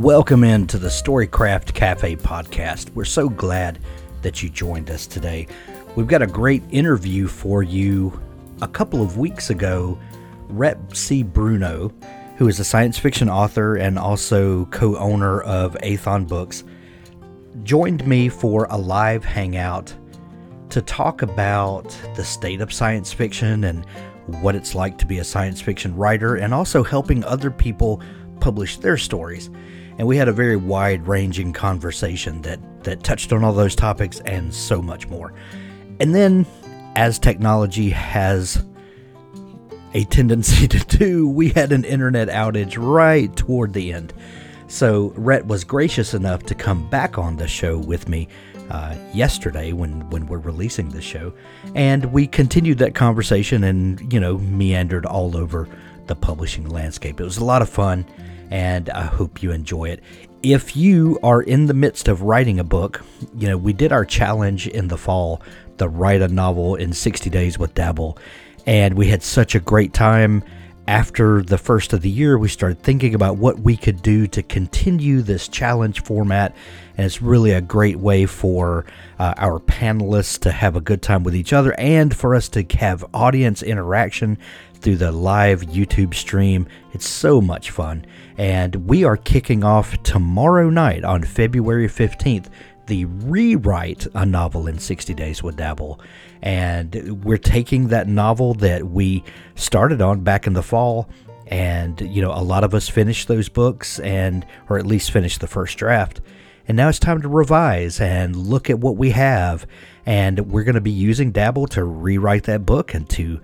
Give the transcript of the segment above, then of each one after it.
Welcome into the Storycraft Cafe podcast. We're so glad that you joined us today. We've got a great interview for you. A couple of weeks ago, Rhett C. Bruno, who is a science fiction author and also co owner of Aethon Books, joined me for a live hangout to talk about the state of science fiction and what it's like to be a science fiction writer, and also helping other people publish their stories and we had a very wide ranging conversation that, that touched on all those topics and so much more. And then, as technology has a tendency to do, we had an internet outage right toward the end. So, Rhett was gracious enough to come back on the show with me uh, yesterday when, when we're releasing the show. And we continued that conversation and, you know, meandered all over the publishing landscape. It was a lot of fun and I hope you enjoy it. If you are in the midst of writing a book, you know, we did our challenge in the fall, to write a novel in 60 days with Dabble, and we had such a great time. After the first of the year, we started thinking about what we could do to continue this challenge format. And it's really a great way for uh, our panelists to have a good time with each other and for us to have audience interaction through the live YouTube stream. It's so much fun. And we are kicking off tomorrow night on February 15th the rewrite a novel in 60 days with Dabble. And we're taking that novel that we started on back in the fall and you know a lot of us finished those books and or at least finished the first draft. And now it's time to revise and look at what we have. And we're going to be using dabble to rewrite that book and to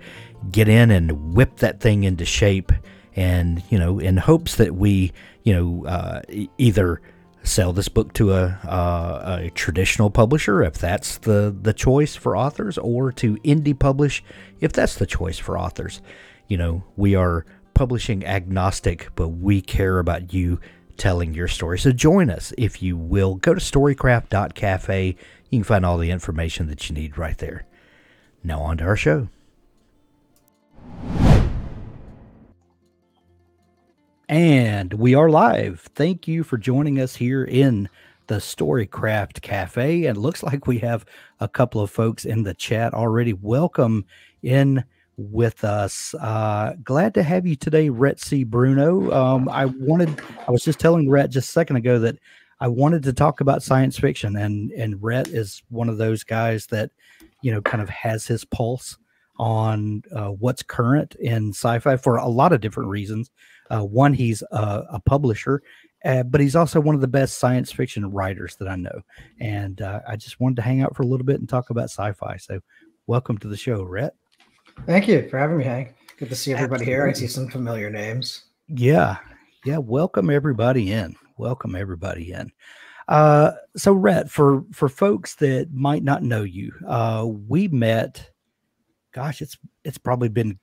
get in and whip that thing into shape and you know in hopes that we you know uh, either sell this book to a, uh, a traditional publisher if that's the the choice for authors or to indie publish if that's the choice for authors. You know we are publishing agnostic but we care about you telling your story. So join us if you will. Go to storycraft.cafe you can find all the information that you need right there. Now on to our show And we are live. Thank you for joining us here in the Storycraft Cafe. And it looks like we have a couple of folks in the chat already. Welcome in with us. Uh, glad to have you today, Rhett C. Bruno. Um, I wanted, I was just telling Rhett just a second ago that I wanted to talk about science fiction, and and Rhett is one of those guys that, you know, kind of has his pulse on uh, what's current in sci-fi for a lot of different reasons. Uh, one, he's a, a publisher, uh, but he's also one of the best science fiction writers that I know. And uh, I just wanted to hang out for a little bit and talk about sci-fi. So, welcome to the show, Rhett. Thank you for having me, Hank. Good to see everybody Absolutely. here. I see some familiar names. Yeah, yeah. Welcome everybody in. Welcome everybody in. Uh, so, Rhett, for for folks that might not know you, uh, we met. Gosh, it's it's probably been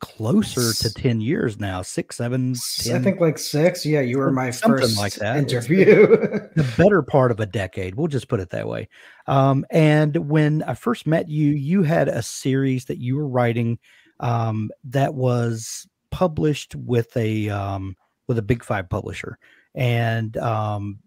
closer to 10 years now six seven ten, i think like six. Yeah you were my first like that. Interview. the better part of a decade we'll just put it that way. Um, and when i first met you you had a series that you were writing um, that was published with a um, with a big five publisher. And um,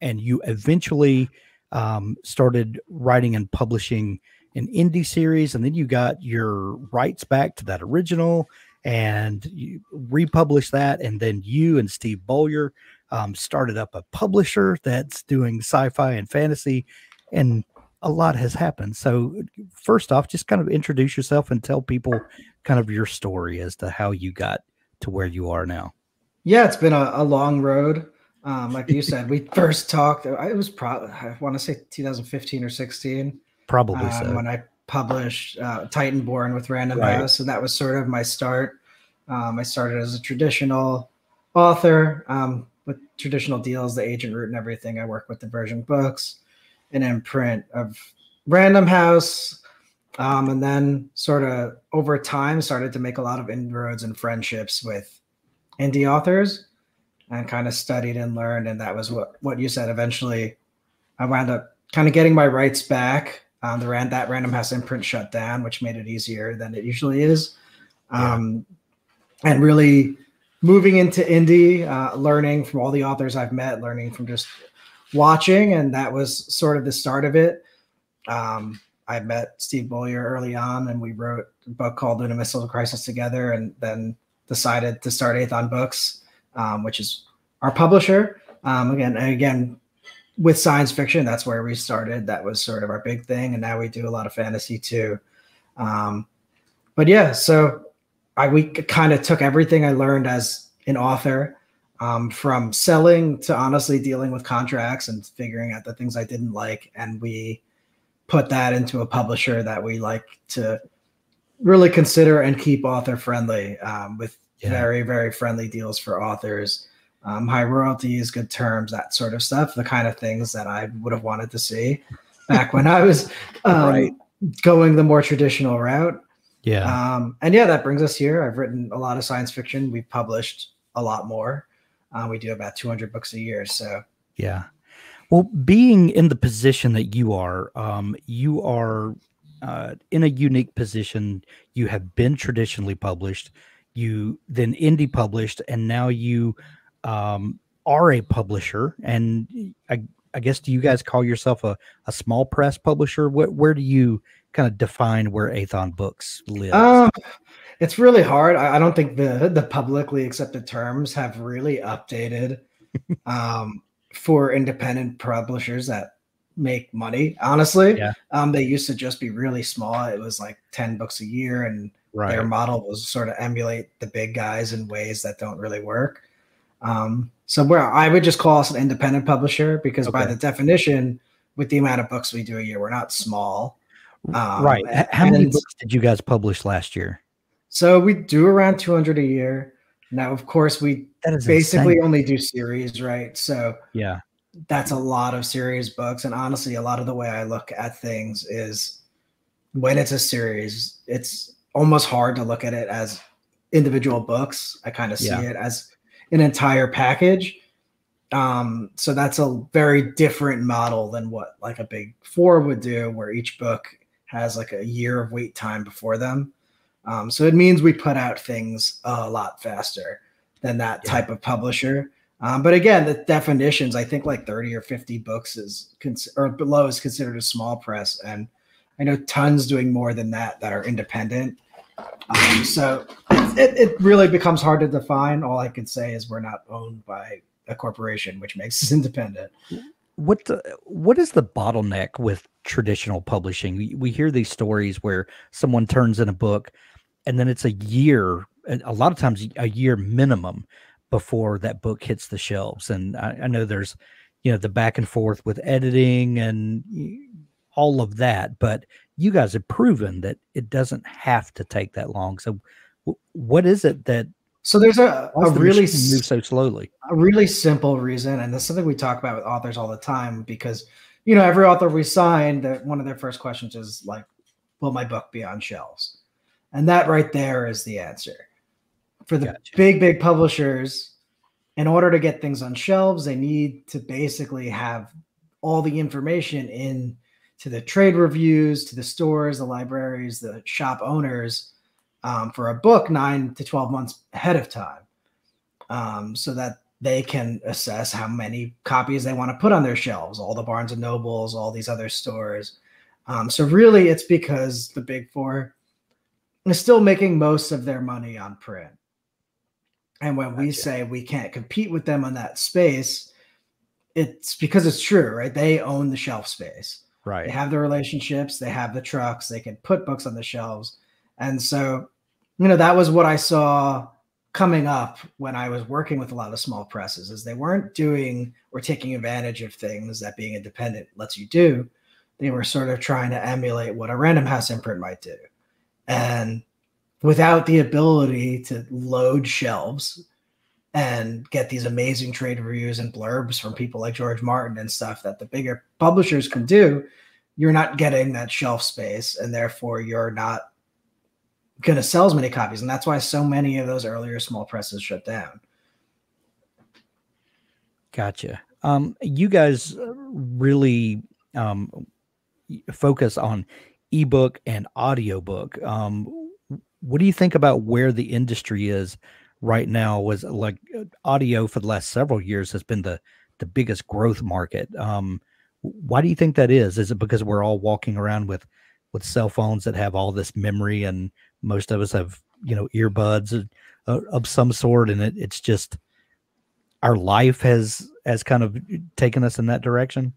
and you eventually um, started writing and publishing an indie series, and then you got your rights back to that original, and you republished that, and then you and Steve Beaulieu um, started up a publisher that's doing sci-fi and fantasy, and a lot has happened. So, first off, just kind of introduce yourself and tell people kind of your story as to how you got to where you are now. Yeah, it's been a, a long road. Um, like you said, we first talked. It was probably I want to say 2015 or 16. Probably um, so. When I published uh, Titanborn with Random right. House, and that was sort of my start. Um, I started as a traditional author um, with traditional deals, the agent route and everything. I work with Divergent Books, an imprint of Random House, um, and then sort of over time started to make a lot of inroads and friendships with indie authors and kind of studied and learned. And that was what, what you said. Eventually, I wound up kind of getting my rights back. Um, the ran that Random House imprint shut down, which made it easier than it usually is. Um, yeah. And really moving into indie, uh, learning from all the authors I've met, learning from just watching, and that was sort of the start of it. Um, I met Steve Beaulieu early on, and we wrote a book called Luna Missile Crisis together, and then decided to start Aethon Books, um, which is our publisher. Um, again, again, with science fiction, that's where we started. That was sort of our big thing, and now we do a lot of fantasy too. Um, but yeah, so I we kind of took everything I learned as an author, um, from selling to honestly dealing with contracts and figuring out the things I didn't like, and we put that into a publisher that we like to really consider and keep author friendly um, with yeah. very very friendly deals for authors um, high royalties good terms that sort of stuff the kind of things that i would have wanted to see back when i was um, right. going the more traditional route. Yeah. Um, and yeah that brings us here. I've written a lot of science fiction. We've published a lot more. Uh, we do about 200 books a year so. Yeah. Well, being in the position that you are, um, you are uh, in a unique position. You have been traditionally published, you then indie published, and now you um, are a publisher. And I, I guess, do you guys call yourself a, a small press publisher? Where, where do you kind of define where Aethon Books lives? Um, it's really hard. I, I don't think the the publicly accepted terms have really updated. um, for independent publishers that make money. Honestly, yeah. um, they used to just be really small. It was like ten books a year, and right. their model was sort of emulate the big guys in ways that don't really work. Um, so where I would just call us an independent publisher because okay. by the definition, with the amount of books we do a year, we're not small. Um, right. How many books did you guys publish last year? So we do around 200 a year. Now, of course, we basically insane. only do series, right? So yeah, that's a lot of series books. And honestly, a lot of the way I look at things is when it's a series, it's almost hard to look at it as individual books. I kind of see yeah. it as an entire package. Um, so that's a very different model than what like a big four would do, where each book has like a year of wait time before them. Um, so it means we put out things a lot faster than that yeah. type of publisher. Um, but again, the definitions, I think like 30 or 50 books is cons- or below is considered a small press. And I know tons doing more than that that are independent. Um, so it, it really becomes hard to define. All I can say is we're not owned by a corporation, which makes us independent. What the, what is the bottleneck with traditional publishing? We, we hear these stories where someone turns in a book and then it's a year, a lot of times a year minimum before that book hits the shelves. And I, I know there's, you know, the back and forth with editing and all of that, but you guys have proven that it doesn't have to take that long. So, w- what is it that? So there's a, a the really move so slowly. A really simple reason, and this is something we talk about with authors all the time because you know every author we sign, that one of their first questions is like, "Will my book be on shelves?" And that right there is the answer. For the gotcha. big, big publishers, in order to get things on shelves, they need to basically have all the information in to the trade reviews, to the stores, the libraries, the shop owners um, for a book nine to 12 months ahead of time um, so that they can assess how many copies they want to put on their shelves, all the Barnes and Nobles, all these other stores. Um, so really, it's because the big four is still making most of their money on print. And when gotcha. we say we can't compete with them on that space, it's because it's true, right? They own the shelf space. Right. They have the relationships, they have the trucks, they can put books on the shelves. And so, you know, that was what I saw coming up when I was working with a lot of small presses is they weren't doing or taking advantage of things that being independent lets you do. They were sort of trying to emulate what a random house imprint might do. And without the ability to load shelves, and get these amazing trade reviews and blurbs from people like George Martin and stuff that the bigger publishers can do, you're not getting that shelf space and therefore you're not going to sell as many copies. And that's why so many of those earlier small presses shut down. Gotcha. Um, you guys really um, focus on ebook and audiobook. Um, what do you think about where the industry is right now? Was like audio for the last several years has been the the biggest growth market. Um, why do you think that is? Is it because we're all walking around with with cell phones that have all this memory, and most of us have you know earbuds of, of some sort, and it, it's just our life has has kind of taken us in that direction.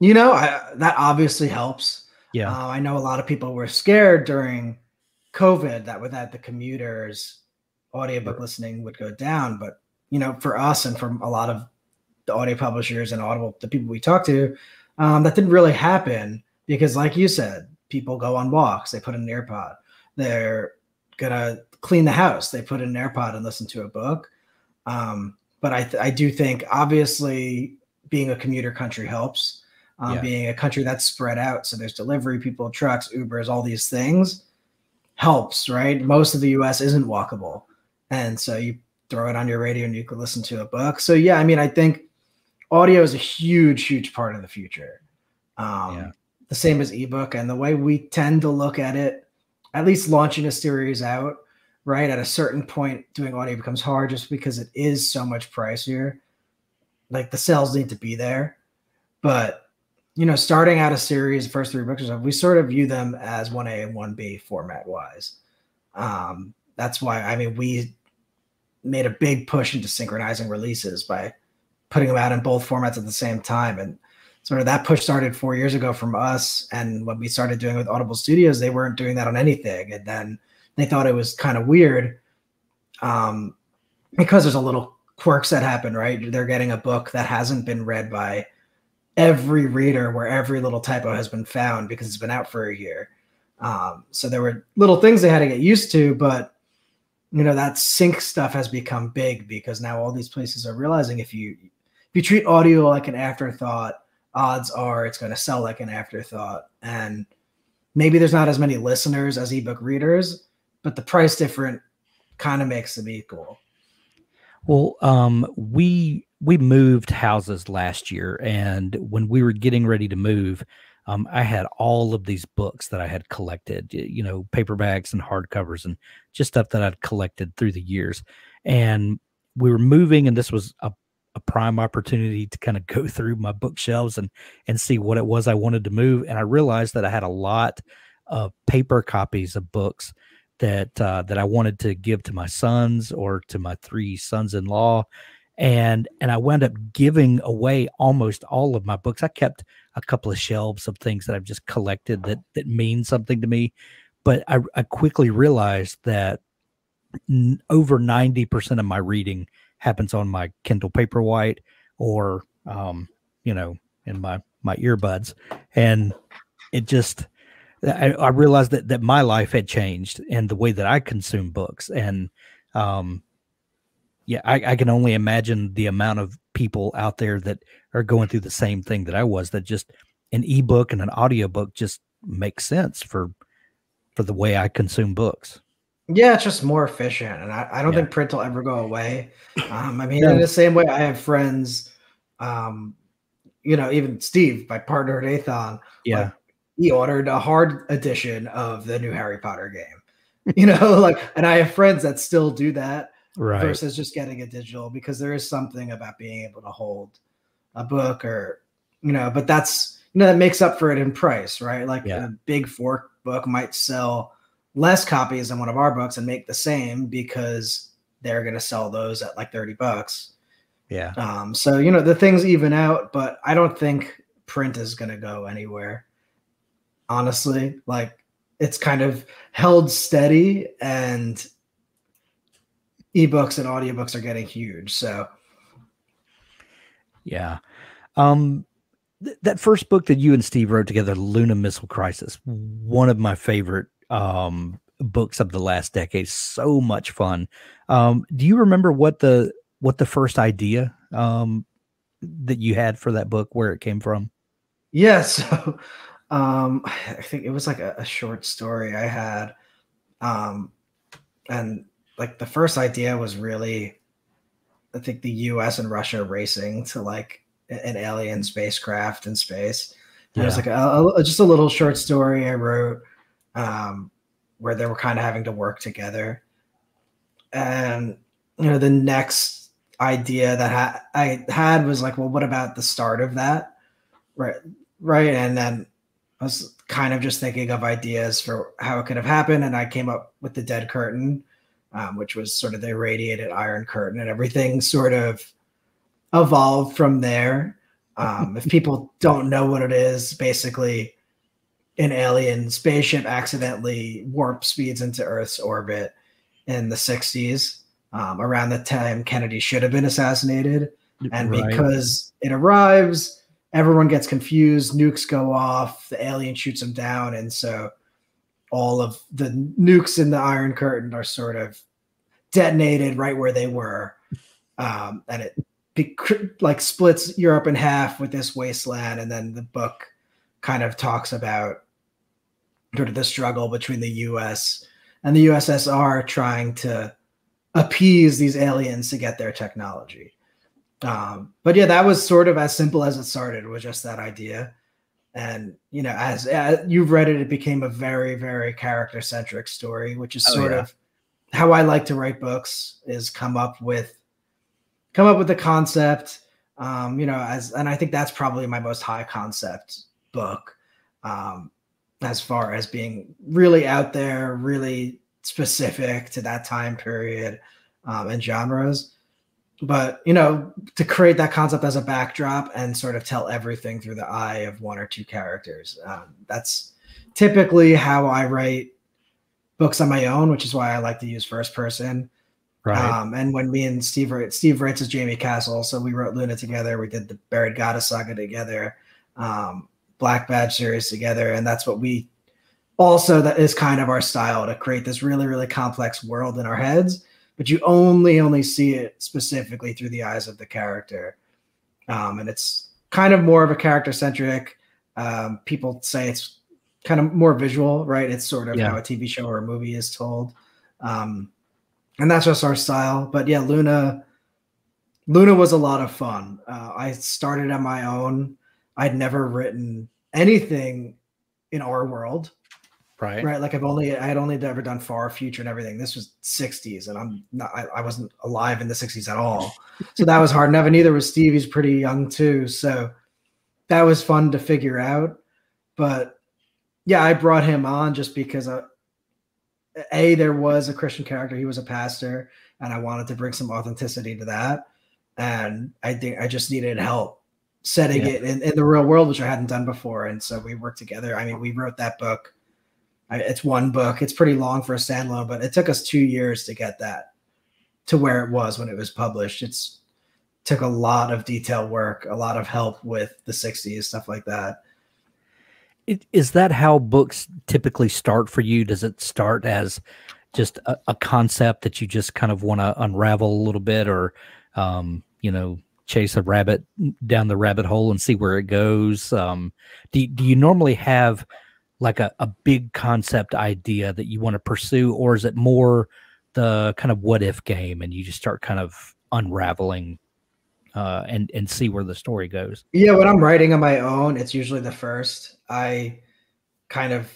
You know, I, that obviously helps. Yeah, uh, I know a lot of people were scared during COVID that without the commuters, audiobook listening would go down. But you know, for us and from a lot of the audio publishers and audible the people we talk to, um, that didn't really happen because, like you said, people go on walks, they put in an AirPod, they're gonna clean the house, they put in an AirPod and listen to a book. Um, but I, th- I do think obviously being a commuter country helps. Um, yeah. Being a country that's spread out, so there's delivery people, trucks, Ubers, all these things helps, right? Most of the U.S. isn't walkable, and so you throw it on your radio and you can listen to a book. So yeah, I mean, I think audio is a huge, huge part of the future. Um, yeah. The same as ebook, and the way we tend to look at it, at least launching a series out, right at a certain point, doing audio becomes hard just because it is so much pricier. Like the sales need to be there, but you know, starting out a series, first three books or so, we sort of view them as one A and one B format wise. Um, that's why I mean we made a big push into synchronizing releases by putting them out in both formats at the same time. And sort of that push started four years ago from us. And when we started doing with Audible Studios, they weren't doing that on anything. And then they thought it was kind of weird um, because there's a little quirks that happen, right? They're getting a book that hasn't been read by every reader where every little typo has been found because it's been out for a year. Um, so there were little things they had to get used to, but you know that sync stuff has become big because now all these places are realizing if you if you treat audio like an afterthought, odds are it's going to sell like an afterthought. And maybe there's not as many listeners as ebook readers, but the price different kind of makes them equal. Well, um, we we moved houses last year, and when we were getting ready to move, um, I had all of these books that I had collected, you know, paperbacks and hardcovers and just stuff that I'd collected through the years. And we were moving, and this was a, a prime opportunity to kind of go through my bookshelves and and see what it was I wanted to move. And I realized that I had a lot of paper copies of books that uh, that I wanted to give to my sons or to my three sons-in-law and and I wound up giving away almost all of my books. I kept a couple of shelves of things that I've just collected that that mean something to me, but I, I quickly realized that n- over ninety percent of my reading happens on my Kindle Paperwhite or um, you know in my my earbuds, and it just I, I realized that that my life had changed and the way that I consume books and um yeah, I, I, can only imagine the amount of people out there that are going through the same thing that I was. That just an ebook and an audiobook just makes sense for for the way I consume books. Yeah, it's just more efficient, and I, I don't yeah. think print will ever go away. Um, I mean, yeah. in the same way, I have friends, um, you know, even Steve, my partner at Aethon, yeah, like, he ordered a hard edition of the new Harry Potter game. You know, like, and I have friends that still do that right. versus just getting a digital because there is something about being able to hold a book or you know but that's you know that makes up for it in price right like yeah. a big four book might sell less copies than one of our books and make the same because they're going to sell those at like 30 bucks yeah um so you know the things even out but i don't think print is going to go anywhere honestly like it's kind of held steady and ebooks and audiobooks are getting huge. So, yeah. Um, th- that first book that you and Steve wrote together, Luna Missile Crisis, one of my favorite um, books of the last decade. So much fun. Um, do you remember what the what the first idea um, that you had for that book, where it came from? Yeah, so um, I think it was like a, a short story I had, um, and like the first idea was really, I think the U.S. and Russia racing to like an alien spacecraft in space. Yeah. It was like a, a, just a little short story I wrote um, where they were kind of having to work together. And you know, the next idea that ha- I had was like, well, what about the start of that? Right, right, and then I was kind of just thinking of ideas for how it could have happened, and I came up with the dead curtain, um, which was sort of the irradiated iron curtain, and everything sort of evolved from there. Um, if people don't know what it is, basically, an alien spaceship accidentally warp speeds into Earth's orbit in the 60s, um, around the time Kennedy should have been assassinated. And right. because it arrives, everyone gets confused, nukes go off, the alien shoots them down. And so all of the nukes in the Iron Curtain are sort of detonated right where they were. Um, and it be, like splits Europe in half with this wasteland. And then the book kind of talks about sort of the struggle between the US and the USSR trying to appease these aliens to get their technology. Um, but yeah, that was sort of as simple as it started was just that idea. And you know, as, as you've read it, it became a very, very character centric story, which is oh, sort yeah. of how I like to write books. Is come up with come up with the concept, um, you know, as and I think that's probably my most high concept book. Um, as far as being really out there, really specific to that time period um, and genres. But you know, to create that concept as a backdrop and sort of tell everything through the eye of one or two characters. Um, that's typically how I write books on my own, which is why I like to use first person. Right. Um, and when me and Steve write, Steve writes as Jaime Castle, so we wrote Luna together. We did the Buried Goddess saga together. Um, Black Badge series together, and that's what we also that is kind of our style to create this really really complex world in our heads, but you only only see it specifically through the eyes of the character, um, and it's kind of more of a character centric. Um, people say it's kind of more visual, right? It's sort of yeah. how a TV show or a movie is told, um, and that's just our style. But yeah, Luna. Luna was a lot of fun. Uh, I started on my own. I'd never written anything in our world. Right. Right. Like I've only I had only ever done far future and everything. This was 60s and I'm not I, I wasn't alive in the 60s at all. So that was hard. Never neither was Steve. He's pretty young too. So that was fun to figure out. But yeah, I brought him on just because uh, a there was a Christian character. He was a pastor, and I wanted to bring some authenticity to that. And I think I just needed help setting yeah. it in, in, the real world, which I hadn't done before. And so we worked together. I mean, we wrote that book. I, it's one book. It's pretty long for a standalone, but it took us two years to get that to where it was when it was published. It's took a lot of detail work, a lot of help with the 60s, stuff like that. It, is that how books typically start for you? Does it start as just a, a concept that you just kind of want to unravel a little bit, or um, you know, chase a rabbit down the rabbit hole and see where it goes. Um, do do you normally have like a, a big concept idea that you want to pursue, or is it more the kind of what if game and you just start kind of unraveling uh, and and see where the story goes? Yeah, when I'm writing on my own, it's usually the first. I kind of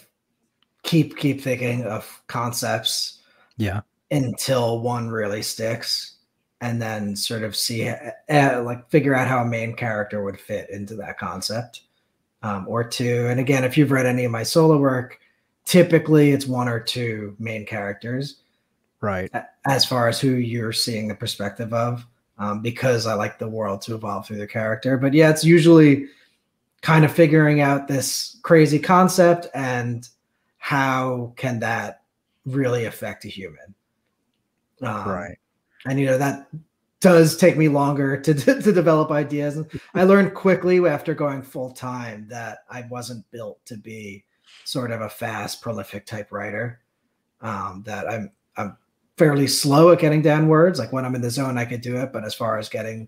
keep keep thinking of concepts. Yeah. Until one really sticks and then sort of see uh, like figure out how a main character would fit into that concept um, or two and again if you've read any of my solo work typically it's one or two main characters right as far as who you're seeing the perspective of um, because i like the world to evolve through the character but yeah it's usually kind of figuring out this crazy concept and how can that really affect a human um, right and you know that does take me longer to, to, to develop ideas. I learned quickly after going full time that I wasn't built to be sort of a fast, prolific type writer. Um, that I'm fairly slow at getting down words. Like when I'm in the zone, I could do it. But as far as getting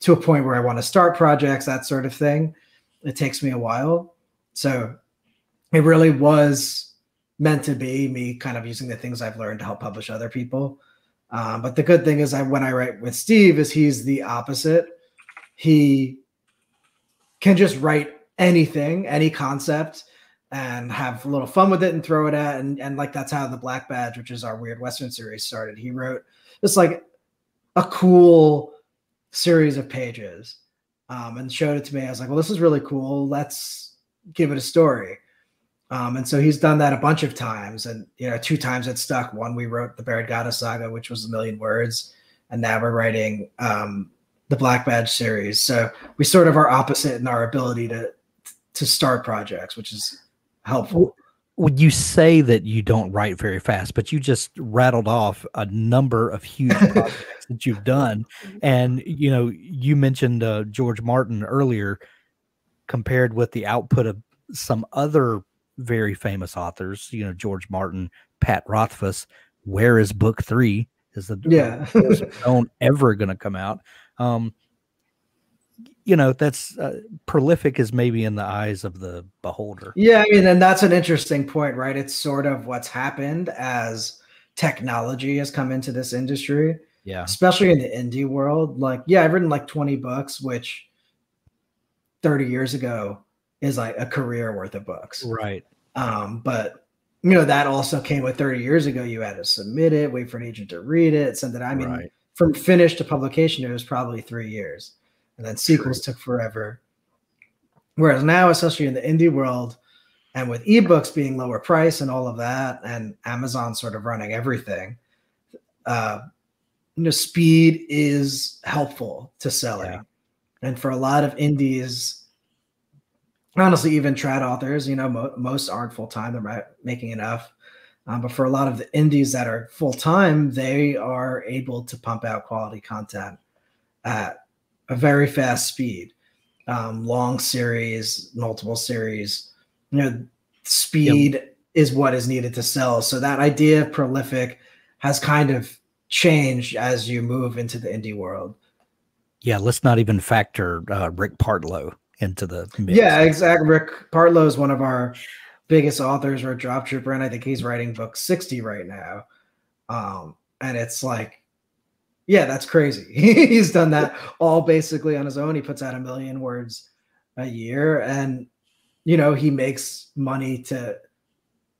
to a point where I want to start projects, that sort of thing, it takes me a while. So it really was meant to be me kind of using the things I've learned to help publish other people. Um, but the good thing is, I when I write with Steve, is he's the opposite. He can just write anything, any concept, and have a little fun with it and throw it at. And, and like that's how the Black Badge, which is our weird Western series, started. He wrote just like a cool series of pages um, and showed it to me. I was like, well, this is really cool. Let's give it a story. Um, and so he's done that a bunch of times. And, you know, two times it stuck. One, we wrote the Buried Goddess Saga, which was a million words. And now we're writing um, the Black Badge series. So we sort of are opposite in our ability to to start projects, which is helpful. Would you say that you don't write very fast, but you just rattled off a number of huge projects that you've done, and you know you mentioned uh, George Martin earlier, compared with the output of some other very famous authors. You know George Martin, Pat Rothfuss. Where is book three? Is the yeah don't ever going to come out? Um, you know, that's uh, prolific is maybe in the eyes of the beholder. Yeah, I mean, and that's an interesting point, right? It's sort of what's happened as technology has come into this industry. Yeah. Especially in the indie world. Like, yeah, I've written like 20 books, which 30 years ago is like a career worth of books. Right. Um, but you know, that also came with 30 years ago. You had to submit it, wait for an agent to read it, send it. I mean, right from finish to publication, it was probably three years. And then sequels True. took forever. Whereas now, especially in the indie world, and with ebooks being lower price and all of that, and Amazon sort of running everything, uh, you know, speed is helpful to selling. Yeah. And for a lot of indies, honestly, even trad authors, you know, mo- most aren't full time; they're making enough um, but for a lot of the indies that are full time, they are able to pump out quality content at a very fast speed. Um, long series, multiple series, you know, speed yep. is what is needed to sell. So that idea of prolific has kind of changed as you move into the indie world. Yeah, let's not even factor uh, Rick Partlow into the mix. Yeah, exactly. Rick Partlow is one of our biggest authors Drop Trooper, and I think he's writing book 60 right now. Um, and it's like, yeah, that's crazy. he's done that all basically on his own. He puts out a million words a year, and you know, he makes money to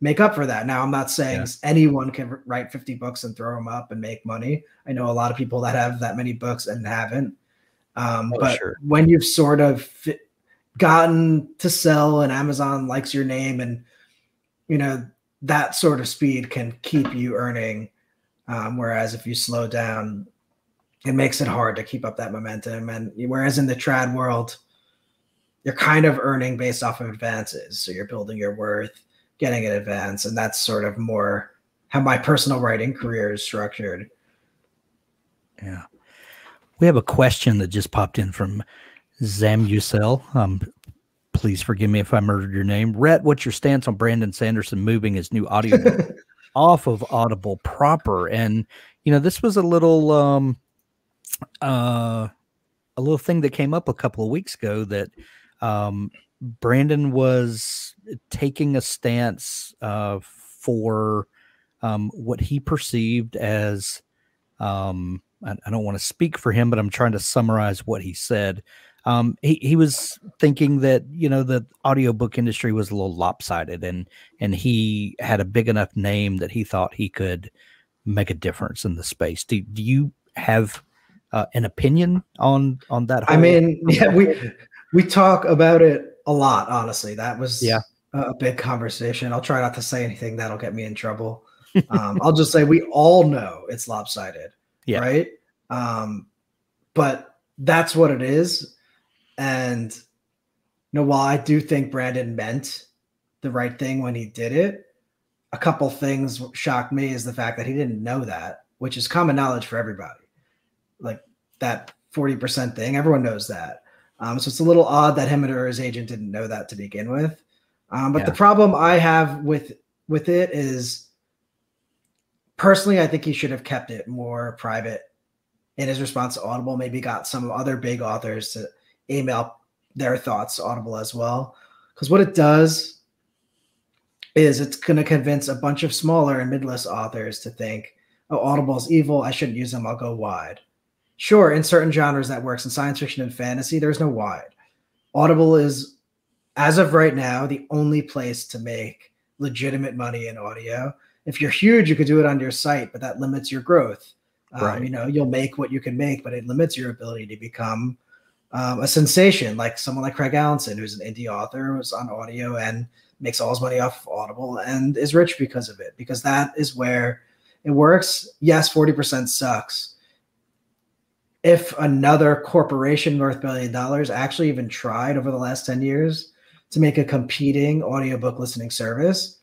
make up for that. Now, I'm not saying yeah. anyone can write 50 books and throw them up and make money. I know a lot of people that have that many books and haven't. Um, oh, but sure. when you've sort of gotten to sell and Amazon likes your name and you know that sort of speed can keep you earning um, whereas if you slow down it makes it hard to keep up that momentum and whereas in the trad world you're kind of earning based off of advances so you're building your worth getting an advance and that's sort of more how my personal writing career is structured yeah we have a question that just popped in from Zamusel. Um, please forgive me if I murdered your name. Rhett, what's your stance on Brandon Sanderson moving his new audio off of Audible proper? And you know, this was a little um uh a little thing that came up a couple of weeks ago that um Brandon was taking a stance uh for um what he perceived as um I, I don't want to speak for him, but I'm trying to summarize what he said. Um, he, he was thinking that you know the audiobook industry was a little lopsided and and he had a big enough name that he thought he could make a difference in the space. Do, do you have uh, an opinion on on that i mean yeah we we talk about it a lot honestly. That was yeah. a big conversation. I'll try not to say anything that'll get me in trouble. Um, i'll just say we all know it's lopsided yeah. right? Um, but that's what it is. And you know, while I do think Brandon meant the right thing when he did it, a couple things shocked me is the fact that he didn't know that, which is common knowledge for everybody. Like that 40% thing, everyone knows that. Um, so it's a little odd that him or his agent didn't know that to begin with. Um, but yeah. the problem I have with with it is personally, I think he should have kept it more private in his response to Audible. Maybe got some other big authors to email their thoughts to Audible as well. Because what it does is it's going to convince a bunch of smaller and midlist authors to think, oh, Audible's evil. I shouldn't use them. I'll go wide. Sure, in certain genres that works in science fiction and fantasy, there's no wide. Audible is, as of right now, the only place to make legitimate money in audio. If you're huge, you could do it on your site, but that limits your growth. Um, right. You know, you'll make what you can make, but it limits your ability to become um, a sensation, like someone like Craig Alanson, who's an indie author, who's on audio and makes all his money off of Audible and is rich because of it. Because that is where it works. Yes, forty percent sucks. If another corporation worth billion dollars actually even tried over the last ten years to make a competing audiobook listening service,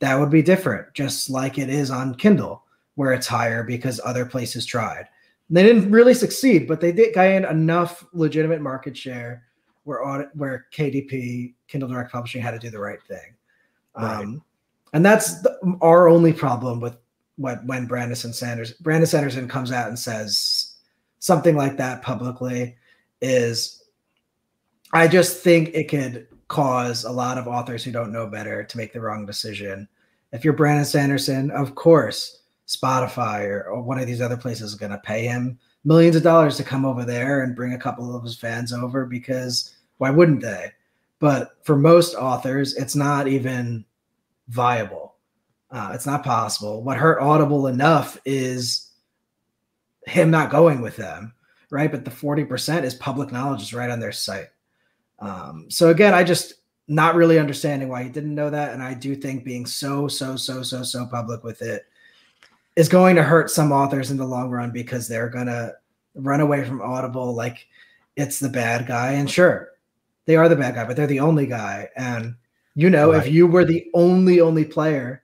that would be different. Just like it is on Kindle, where it's higher because other places tried. They didn't really succeed, but they did gain enough legitimate market share where where KDP Kindle Direct Publishing had to do the right thing. Right. Um, and that's the, our only problem with what when Brandon Sanders Brandon Sanderson comes out and says something like that publicly is I just think it could cause a lot of authors who don't know better to make the wrong decision. If you're Brandon Sanderson, of course, Spotify or, or one of these other places is going to pay him millions of dollars to come over there and bring a couple of his fans over because why wouldn't they? But for most authors, it's not even viable. Uh, it's not possible. What hurt Audible enough is him not going with them, right? But the 40% is public knowledge, is right on their site. Um, so again, I just not really understanding why he didn't know that. And I do think being so, so, so, so, so public with it is going to hurt some authors in the long run because they're gonna run away from Audible like it's the bad guy. And sure, they are the bad guy, but they're the only guy. And you know, right. if you were the only only player,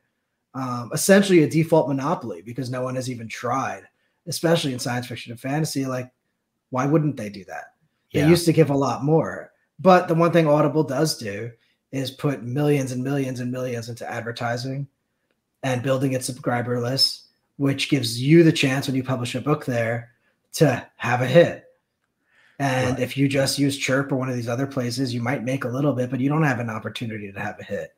um, essentially a default monopoly because no one has even tried, especially in science fiction and fantasy. Like, why wouldn't they do that? They yeah. used to give a lot more. But the one thing Audible does do is put millions and millions and millions into advertising and building its subscriber list which gives you the chance when you publish a book there to have a hit. And right. if you just use Chirp or one of these other places, you might make a little bit, but you don't have an opportunity to have a hit.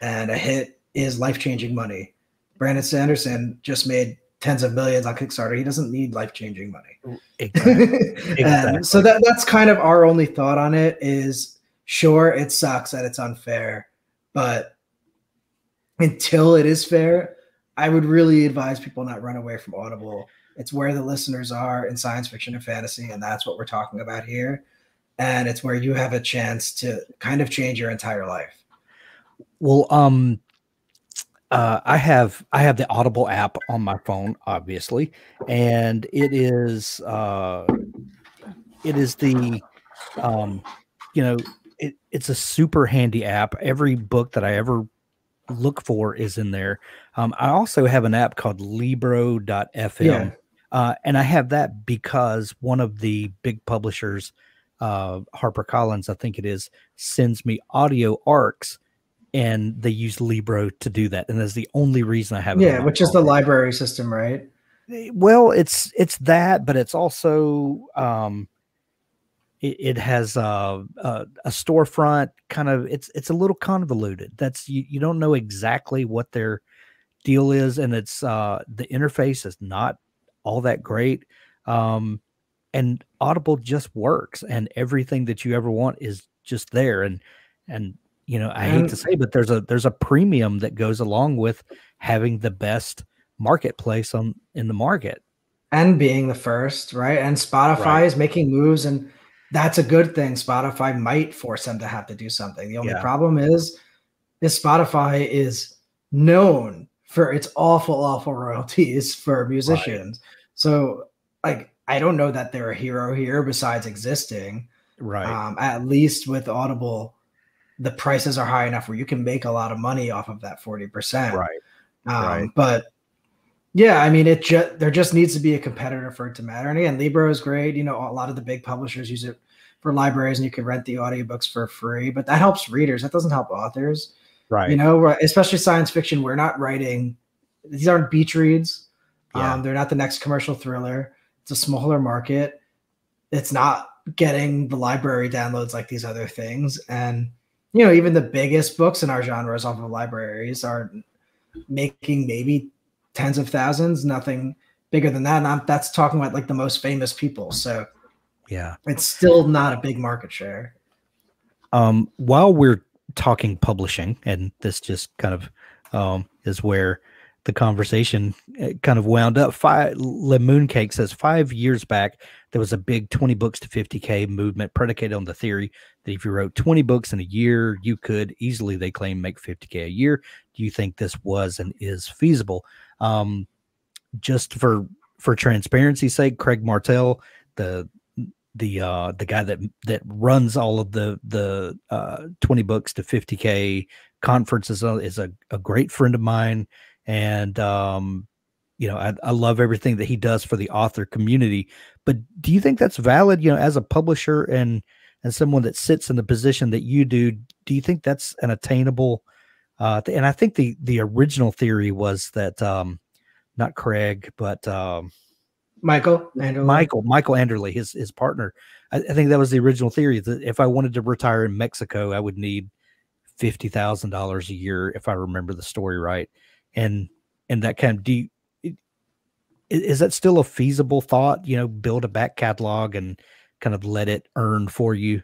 And a hit is life changing money. Brandon Sanderson just made tens of millions on Kickstarter. He doesn't need life changing money. Exactly. exactly. so that, that's kind of our only thought on it is sure, it sucks that it's unfair, but until it is fair, I would really advise people not run away from Audible. It's where the listeners are in science fiction and fantasy, and that's what we're talking about here. And it's where you have a chance to kind of change your entire life. Well, um, uh, I have I have the Audible app on my phone, obviously, and it is uh, it is the um, you know it, it's a super handy app. Every book that I ever look for is in there. Um, I also have an app called Libro.fm. Yeah. Uh, and I have that because one of the big publishers, uh, HarperCollins, I think it is, sends me audio arcs and they use Libro to do that. And that's the only reason I have it. Yeah, which is the library system, right? Eh, well, it's it's that, but it's also um, it, it has a, a, a storefront kind of it's it's a little convoluted that's you, you don't know exactly what their deal is and it's uh the interface is not all that great um and audible just works and everything that you ever want is just there and and you know i hate to say but there's a there's a premium that goes along with having the best marketplace on in the market and being the first right and spotify right. is making moves and that's a good thing. Spotify might force them to have to do something. The only yeah. problem is, is Spotify is known for its awful, awful royalties for musicians. Right. So, like, I don't know that they're a hero here besides existing. Right. Um, at least with Audible, the prices are high enough where you can make a lot of money off of that 40%. Right. Um, right. But yeah, I mean, it just there just needs to be a competitor for it to matter. And again, Libro is great. You know, a lot of the big publishers use it for libraries, and you can rent the audiobooks for free. But that helps readers. That doesn't help authors. Right. You know, especially science fiction. We're not writing these aren't beach reads. Yeah. Um, they're not the next commercial thriller. It's a smaller market. It's not getting the library downloads like these other things. And you know, even the biggest books in our genres off of libraries are making maybe tens of thousands, nothing bigger than that. And I'm, that's talking about like the most famous people. So Yeah. it's still not a big market share. Um, while we're talking publishing, and this just kind of um, is where the conversation kind of wound up. Five Le Mooncake says five years back there was a big 20 books to 50k movement predicated on the theory that if you wrote 20 books in a year, you could easily, they claim, make 50k a year. Do you think this was and is feasible? Um, just for for transparency's sake, Craig Martelle, the the uh the guy that that runs all of the the uh 20 books to 50k conferences uh, is a, a great friend of mine and um you know I, I love everything that he does for the author community but do you think that's valid you know as a publisher and and someone that sits in the position that you do do you think that's an attainable uh th- and i think the the original theory was that um not craig but um Michael, Anderle? Michael, Michael Anderle, his his partner. I, I think that was the original theory that if I wanted to retire in Mexico, I would need fifty thousand dollars a year, if I remember the story right. And and that kind of do you, is that still a feasible thought? You know, build a back catalog and kind of let it earn for you.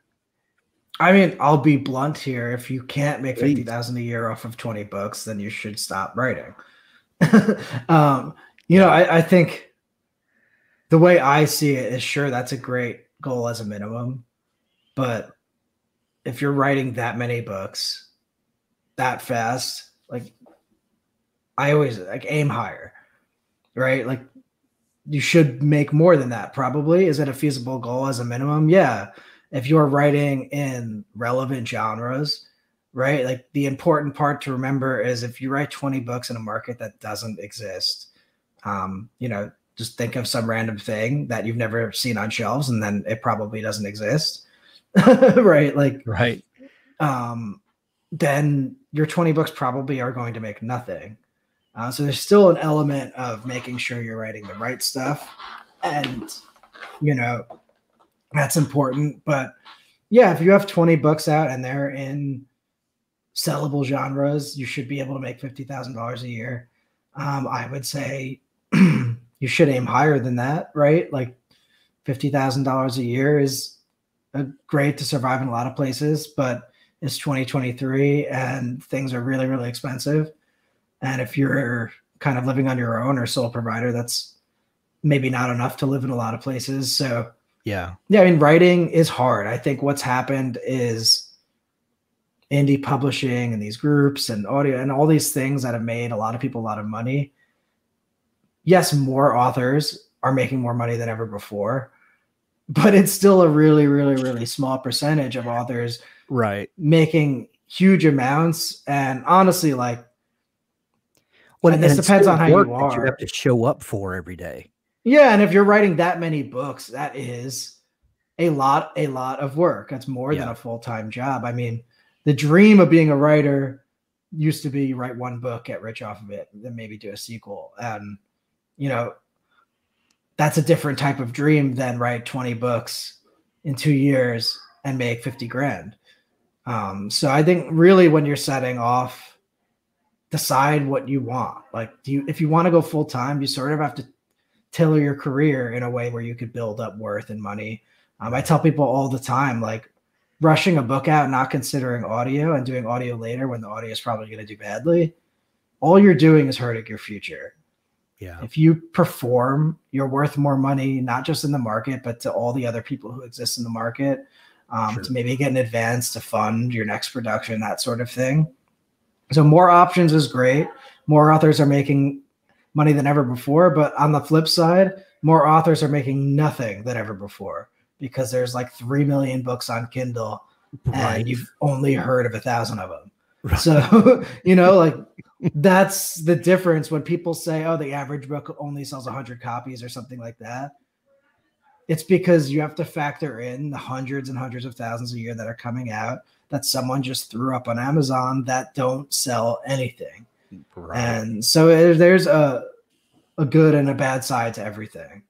I mean, I'll be blunt here. If you can't make fifty thousand a year off of twenty books, then you should stop writing. um, you know, I, I think the way I see it is sure that's a great goal as a minimum, but if you're writing that many books that fast, like I always like aim higher, right? Like you should make more than that. Probably is it a feasible goal as a minimum? Yeah, if you're writing in relevant genres, right? Like the important part to remember is if you write 20 books in a market that doesn't exist, um, you know, just think of some random thing that you've never seen on shelves and then it probably doesn't exist. right? Like Right. um, then your 20 books probably are going to make nothing. Uh, so there's still an element of making sure you're writing the right stuff. And, you know, that's important. But yeah, if you have 20 books out and they're in sellable genres, you should be able to make $50,000 a year. Um, I would say you should aim higher than that, right? Like $50,000 a year is uh, great to survive in a lot of places, but it's 2023 and things are really, really expensive. And if you're kind of living on your own or sole provider, that's maybe not enough to live in a lot of places. So, Yeah. yeah, I mean, writing is hard. I think what's happened is indie publishing and these groups and audio and all these things that have made a lot of people a lot of money. Yes, more authors are making more money than ever before, but it's still a really, really, really small percentage of authors Right. making huge amounts. And honestly, like, Well, And this it's depends on how you are. You have to show up for every day. Yeah, and if you're writing that many books, that is a lot, a lot of work. That's more than a full time job. I mean, the dream of being a writer used to be you write one book, get rich off of it, then maybe do a sequel. And you know, that's a different type of dream than write 20 books in two years and make 50 grand. Um, so I think really when you're setting off, decide what you want. Like, do you if you want to go full time, you sort of have to tailor your career in a way where you could build up worth and money. Um, I tell people all the time, like rushing a book out, not considering audio and doing audio later when the audio is probably going to do badly. All you're doing is hurting your future. Yeah. If you perform, you're worth more money, not just in the market, but to all the other people who exist in the market. Um, Sure. To maybe get an advance to fund your next production, that sort of thing. So more options is great. More authors are making money than ever before, but on the flip side, more authors are making nothing than ever before because there's like 3 million books on Kindle and you've only heard of a thousand of them. Right. So, you know, like that's the difference when people say, oh, the average book only sells 100 copies or something like that. It's because you have to factor in the hundreds and hundreds of thousands a year that are coming out that someone just threw up on Amazon that don't sell anything. right. and so it, there's a a good and a bad side to everything.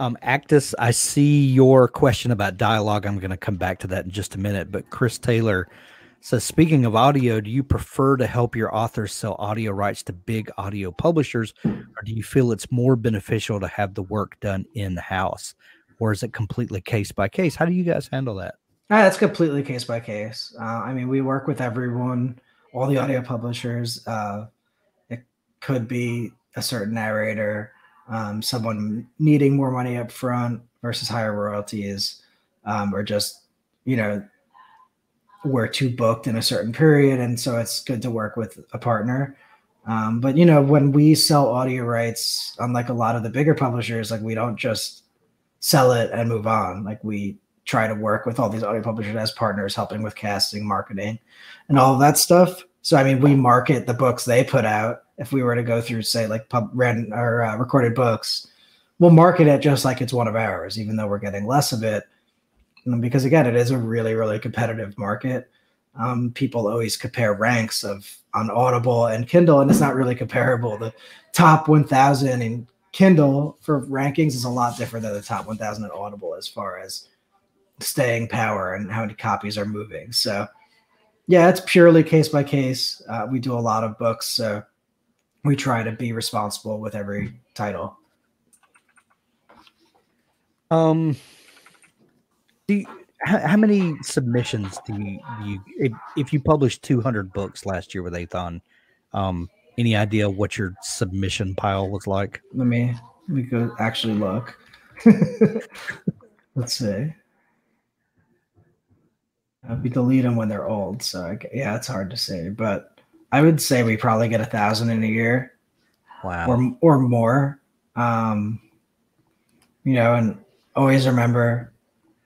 Um, Actus, I see your question about dialogue. I'm going to come back to that in just a minute. But Chris Taylor says, speaking of audio, do you prefer to help your authors sell audio rights to big audio publishers, or do you feel it's more beneficial to have the work done in house, or is it completely case by case? How do you guys handle that? Uh, that's completely case by case. Uh, I mean, we work with everyone, all the audio publishers. Uh, it could be a certain narrator um, someone needing more money up front versus higher royalties, um, or just you know we're too booked in a certain period, and so it's good to work with a partner. Um, but you know, when we sell audio rights, unlike a lot of the bigger publishers, like we don't just sell it and move on. Like we try to work with all these audio publishers as partners, helping with casting, marketing, and all that stuff. So I mean, we market the books they put out. If we were to go through, say, like pub read or uh, recorded books, we'll market it just like it's one of ours, even though we're getting less of it. Because again, it is a really, really competitive market. Um, people always compare ranks of on Audible and Kindle, and it's not really comparable. The top 1,000 in Kindle for rankings is a lot different than the top 1,000 in Audible as far as staying power and how many copies are moving. So yeah, it's purely case by case. Uh, we do a lot of books, so we try to be responsible with every title. Um, do you, how, how, many submissions do you, do you if, if, you published 200 books last year with Aethon, um, any idea what your submission pile was like? Let me let me go actually look. Let's see. Uh, we delete them when they're old, so I, yeah, it's hard to say. But I would say we probably get a thousand in a year, wow, or or more. Um, you know, and always remember,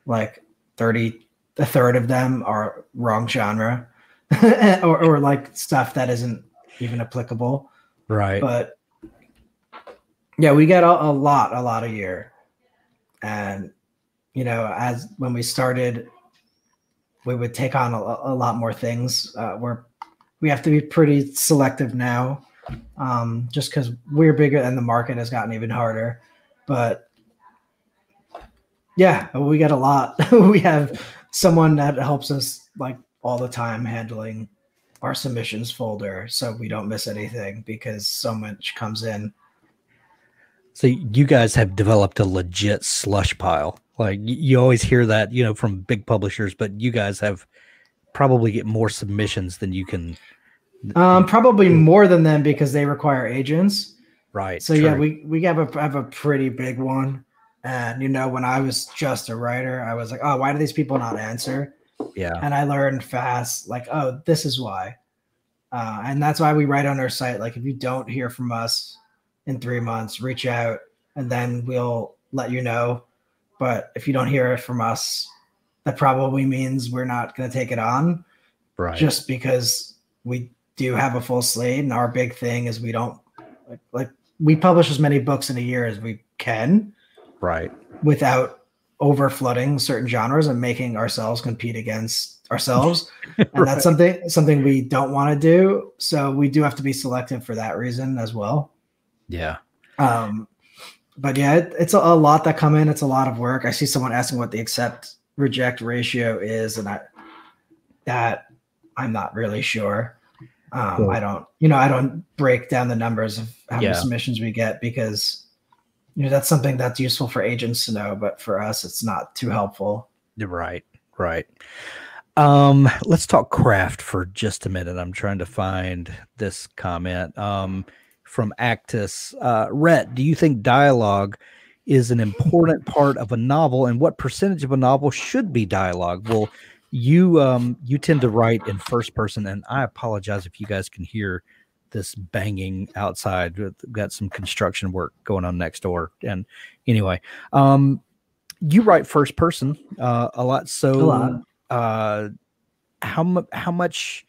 like thirty, a third of them are wrong genre, or or like stuff that isn't even applicable. Right. But yeah, we get a, a lot, a lot a year, and you know, as when we started we would take on a, a lot more things. Uh, we're we have to be pretty selective now, um, just because we're bigger and the market has gotten even harder. But yeah, we get a lot. we have someone that helps us like all the time handling our submissions folder so we don't miss anything because so much comes in. So you guys have developed a legit slush pile. Like you always hear that, you know, from big publishers, but you guys have probably get more submissions than you can. Um, probably more than them because they require agents. Right. So true. yeah, we we have a have a pretty big one, and you know, when I was just a writer, I was like, oh, why do these people not answer? Yeah. And I learned fast, like, oh, this is why. Uh, and that's why we write on our site, like, if you don't hear from us in three months, reach out, and then we'll let you know but if you don't hear it from us, that probably means we're not going to take it on. Right. Just because we do have a full slate, and our big thing is we don't like, like we publish as many books in a year as we can. Right. Without over flooding certain genres and making ourselves compete against ourselves. and right. that's something something we don't want to do. So we do have to be selective for that reason as well. Yeah. Um, but yeah, it, it's a, a, lot that come in. It's a lot of work. I see someone asking what the accept reject ratio is, and I that I'm not really sure. Um, cool. I don't, you know, I don't break down the numbers of how yeah. many submissions we get because you know that's something that's useful for agents to know, but for us, it's not too helpful. Right, right. Um, let's talk craft for just a minute. I'm trying to find this comment. Um, from Actus. Uh, Rhett, do you think dialogue is an important part of a novel, and what percentage of a novel should be dialogue? Well, you um, you tend to write in first person, and I apologize if you guys can hear this banging outside. We've got some construction work going on next door, and anyway, um, you write first person uh, a lot. So, a lot. Uh, how mu- how much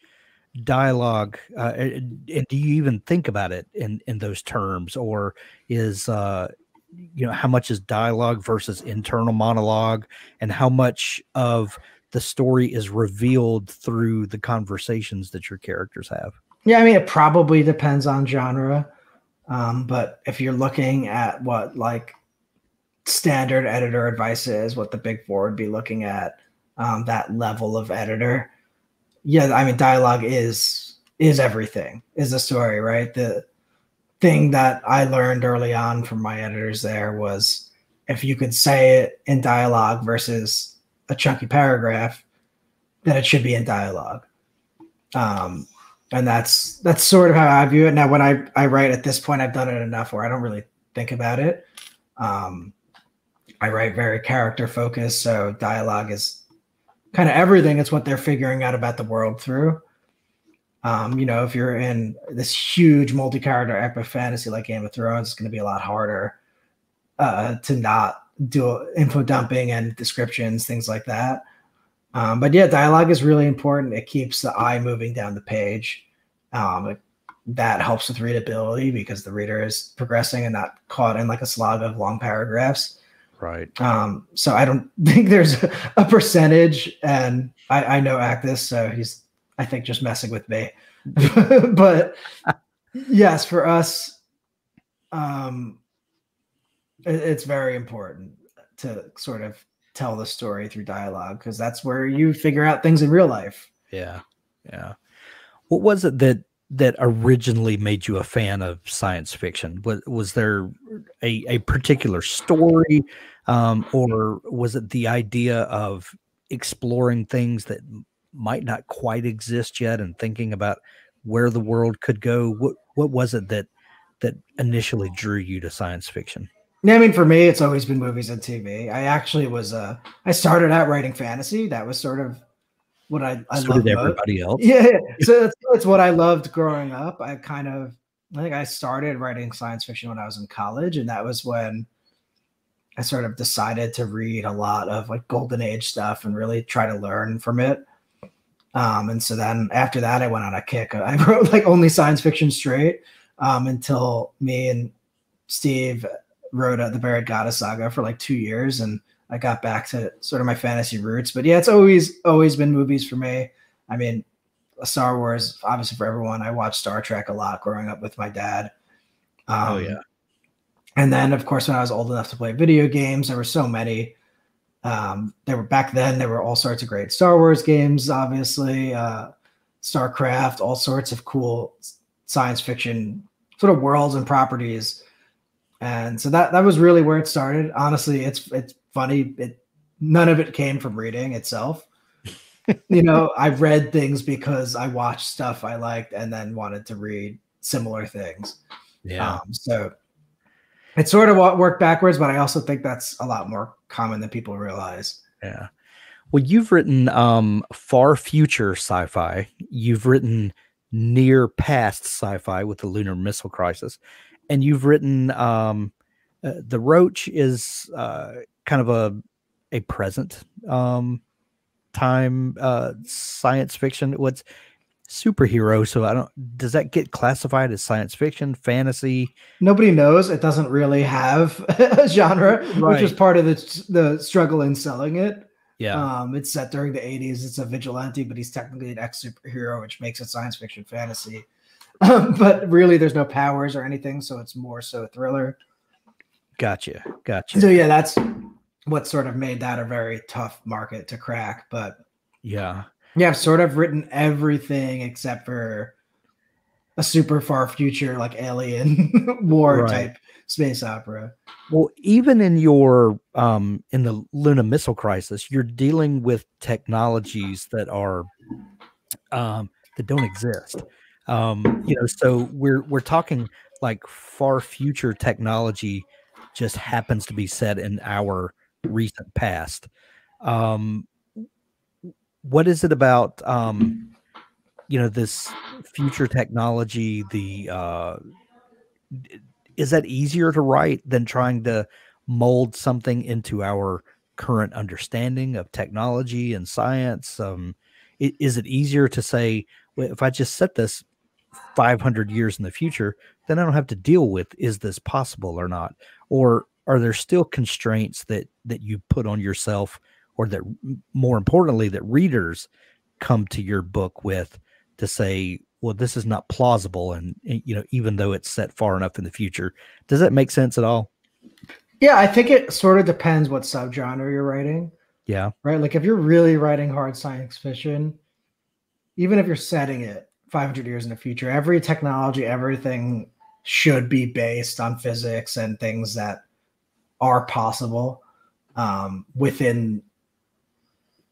dialogue uh, and, do you even think about it in in those terms? Or is uh you know how much is dialogue versus internal monologue? And how much of the story is revealed through the conversations that your characters have? Yeah, I mean, it probably depends on genre. Um, but if you're looking at what like standard editor advice is, what the big four would be looking at, um, that level of editor, yeah, I mean, dialogue is is everything, is the story, right? The thing that I learned early on from my editors there was if you could say it in dialogue versus a chunky paragraph, then it should be in dialogue. Um, and that's that's sort of how I view it. Now, when I I write at this point, I've done it enough where I don't really think about it. Um, I write very character focused, so dialogue is kind of everything. It's what they're figuring out about the world through. Um, you know, if you're in this huge multi-character epic fantasy like Game of Thrones, it's going to be a lot harder uh, to not do info dumping and descriptions, things like that. Um, but yeah, dialogue is really important. It keeps the eye moving down the page. Um, it, that helps with readability because the reader is progressing and not caught in like a slog of long paragraphs. Right. Um, so I don't think there's a percentage, and I, I know Actus, so he's I think just messing with me. but yes, for us, um, it, it's very important to sort of tell the story through dialogue because that's where you figure out things in real life. Yeah, yeah. What was it that that originally made you a fan of science fiction? Was was there a a particular story, um, or was it the idea of exploring things that might not quite exist yet and thinking about where the world could go? What what was it that that initially drew you to science fiction? I mean, for me, it's always been movies and TV. I actually was uh I started out writing fantasy. That was sort of what I, I so loved. everybody else. Yeah. So that's, that's what I loved growing up. I kind of I think I started writing science fiction when I was in college, and that was when I sort of decided to read a lot of like golden age stuff and really try to learn from it. Um, and so then after that, I went on a kick. I wrote like only science fiction straight um, until me and Steve wrote uh, the Buried Goddess saga for like two years, and I got back to sort of my fantasy roots. But yeah, it's always always been movies for me. I mean, Star Wars, obviously for everyone. I watched Star Trek a lot growing up with my dad. Oh, um, oh yeah. And then, of course, when I was old enough to play video games, there were so many. Um, there were back then. There were all sorts of great Star Wars games, obviously, uh, StarCraft, all sorts of cool science fiction sort of worlds and properties. And so that that was really where it started. Honestly, it's it's funny. It none of it came from reading itself. you know, I read things because I watched stuff I liked and then wanted to read similar things. Yeah. Um, so it's sort of what worked backwards, but I also think that's a lot more common than people realize. Yeah. Well, you've written um, far future sci-fi. You've written near past sci-fi with the Luna missile crisis, and you've written um, uh, the Roach is uh, kind of a a present um, time uh, science fiction. What's superhero. So I don't. Does that get classified as science fiction, fantasy? Nobody knows. It doesn't really have a genre, right. which is part of the the struggle in selling it. Yeah. Um, it's set during the 80s. It's a vigilante, but he's technically an ex superhero, which makes it science fiction fantasy. Um, but really, there's no powers or anything, so it's more so thriller. Gotcha. Gotcha. So yeah, that's what sort of made that a very tough market to crack. But yeah, yeah, I've sort of written everything except for a super far future like alien war right. type space opera. Well, even in your um in the Luna missile crisis, you're dealing with technologies that are um that don't exist. Um, you know, so we're we're talking like far future technology just happens to be set in our recent past. Um what is it about um you know this future technology the uh is that easier to write than trying to mold something into our current understanding of technology and science um is it easier to say if i just set this 500 years in the future then i don't have to deal with is this possible or not or are there still constraints that that you put on yourself or that more importantly that readers come to your book with to say well, this is not plausible, and you know, even though it's set far enough in the future, does that make sense at all? Yeah, I think it sort of depends what subgenre you're writing. Yeah. Right. Like if you're really writing hard science fiction, even if you're setting it 500 years in the future, every technology, everything should be based on physics and things that are possible um, within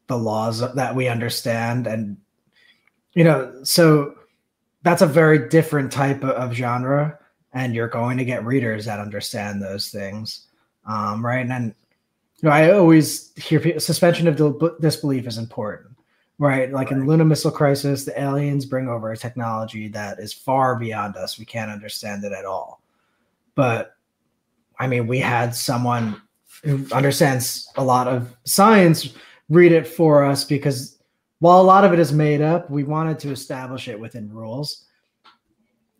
the laws that we understand. And, you know, so that's a very different type of genre. And you're going to get readers that understand those things um, right? And then, you know, I always hear suspension of disbelief is important, right? Like right. in Luna Missile Crisis, the aliens bring over a technology that is far beyond us. We can't understand it at all. But I mean, we had someone who understands a lot of science read it for us because while a lot of it is made up, we wanted to establish it within rules.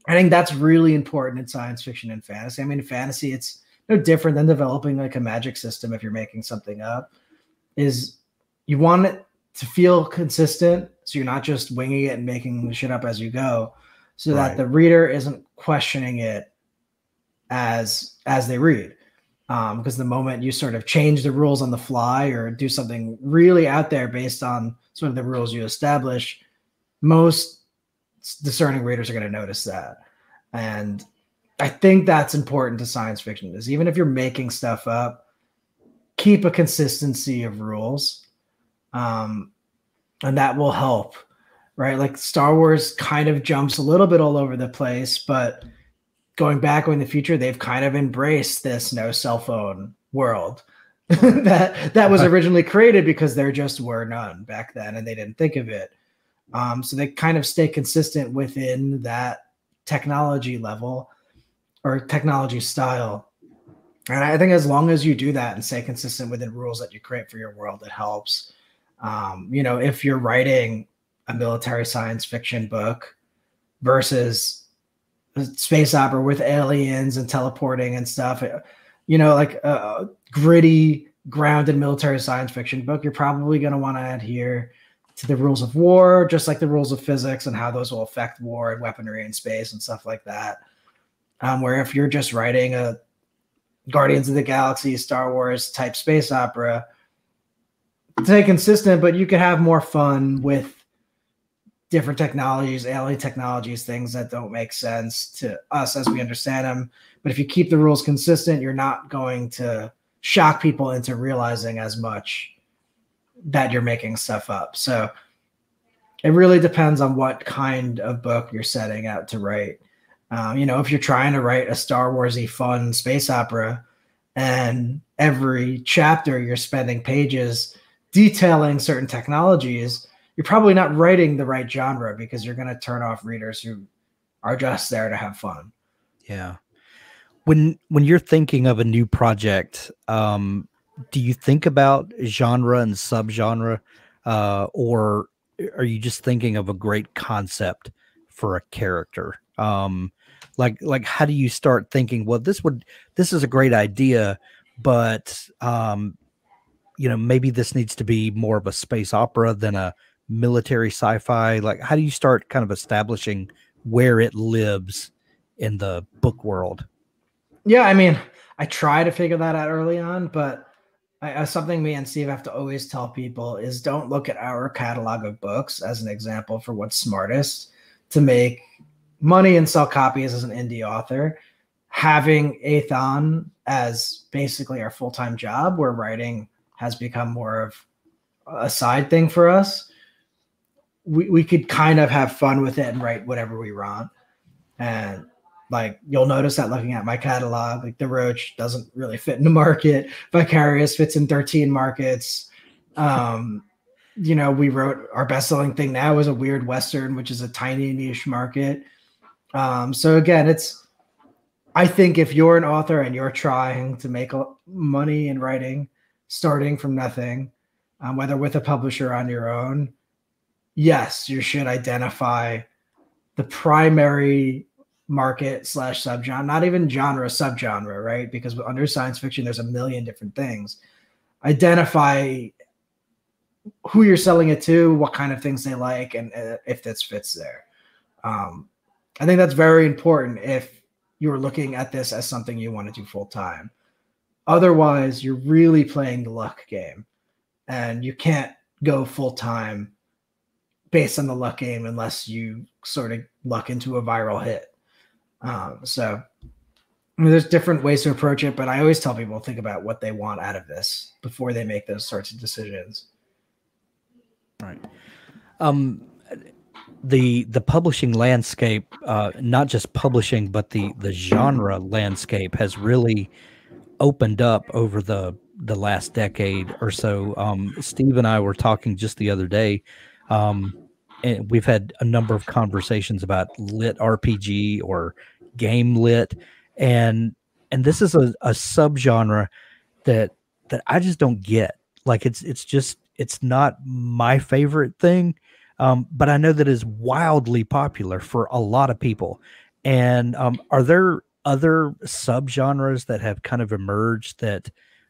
I think that's really important in science fiction and fantasy. I mean, fantasy, it's no different than developing like a magic system if you're making something up is you want it to feel consistent so you're not just winging it and making the shit up as you go so right. that the reader isn't questioning it as as they read um, because the moment you sort of change the rules on the fly or do something really out there based on sort of the rules you establish most discerning readers are going to notice that and I think that's important to science fiction is even if you're making stuff up, keep a consistency of rules. Um, and that will help, right? Like Star Wars kind of jumps a little bit all over the place, but going back in the future, they've kind of embraced this no cell phone world that that was originally created because there just were none back then and they didn't think of it. Um, so they kind of stay consistent within that technology level or technology style. And I think as long as you do that and stay consistent within rules that you create for your world, it helps. Um, you know, if you're writing a military science fiction book versus a space opera with aliens and teleporting and stuff, you know, like a gritty, grounded military science fiction book, you're probably going to want to adhere to the rules of war, just like the rules of physics and how those will affect war and weaponry in space and stuff like that. Um, where if you're just writing a Guardians of the Galaxy, Star Wars type space opera, stay consistent, but you can have more fun with different technologies, alien technologies, things that don't make sense to us as we understand them. But if you keep the rules consistent, you're not going to shock people into realizing as much that you're making stuff up. So it really depends on what kind of book you're setting out to write. Um, you know, if you're trying to write a Star Warsy fun space opera, and every chapter you're spending pages detailing certain technologies, you're probably not writing the right genre because you're going to turn off readers who are just there to have fun. Yeah. When when you're thinking of a new project, um, do you think about genre and subgenre, uh, or are you just thinking of a great concept for a character? Um, like like how do you start thinking well this would this is a great idea but um you know maybe this needs to be more of a space opera than a military sci-fi like how do you start kind of establishing where it lives in the book world? Yeah i mean i try to figure that out early on but I, uh, something me and steve have to always tell people is don't look at our catalog of books as an example for what's smartest to make money and sell copies as an indie author, having Aethon as basically our full time job, we're writing has become more of a side thing for us. We, we could kind of have fun with it and write whatever we want. And like you'll notice that looking at my catalog, like the Roach doesn't really fit in the market. Vicarious fits in 13 markets. Um, you know, we wrote our best selling thing now is a weird Western, which is a tiny niche market. Um, so again, it's I think if you're an author and you're trying to make money in writing, starting from nothing, um, whether with a publisher on your own, yes, you should identify the primary market slash subgenre, not even genre, subgenre, right? Because under science fiction, there's a million different things. Identify who you're selling it to, what kind of things they like, and uh, if this fits there. Um, I think that's very important if you're looking at this as something you want to do full time. Otherwise, you're really playing the luck game, and you can't go full time based on the luck game unless you sort of luck into a viral hit. Um, so I mean, there's different ways to approach it, but I always tell people think about what they want out of this before they make those sorts of decisions. Right. Um, the the publishing landscape, uh, not just publishing, but the the genre landscape has really opened up over the the last decade or so. Um, Steve and I were talking just the other day. Um, and we've had a number of conversations about lit RPG or game lit, and and this is a, a subgenre that that I just don't get. Like it's it's just it's not my favorite thing, um, but I know that is wildly popular for a lot of people. And um, are there other subgenres that have kind of emerged that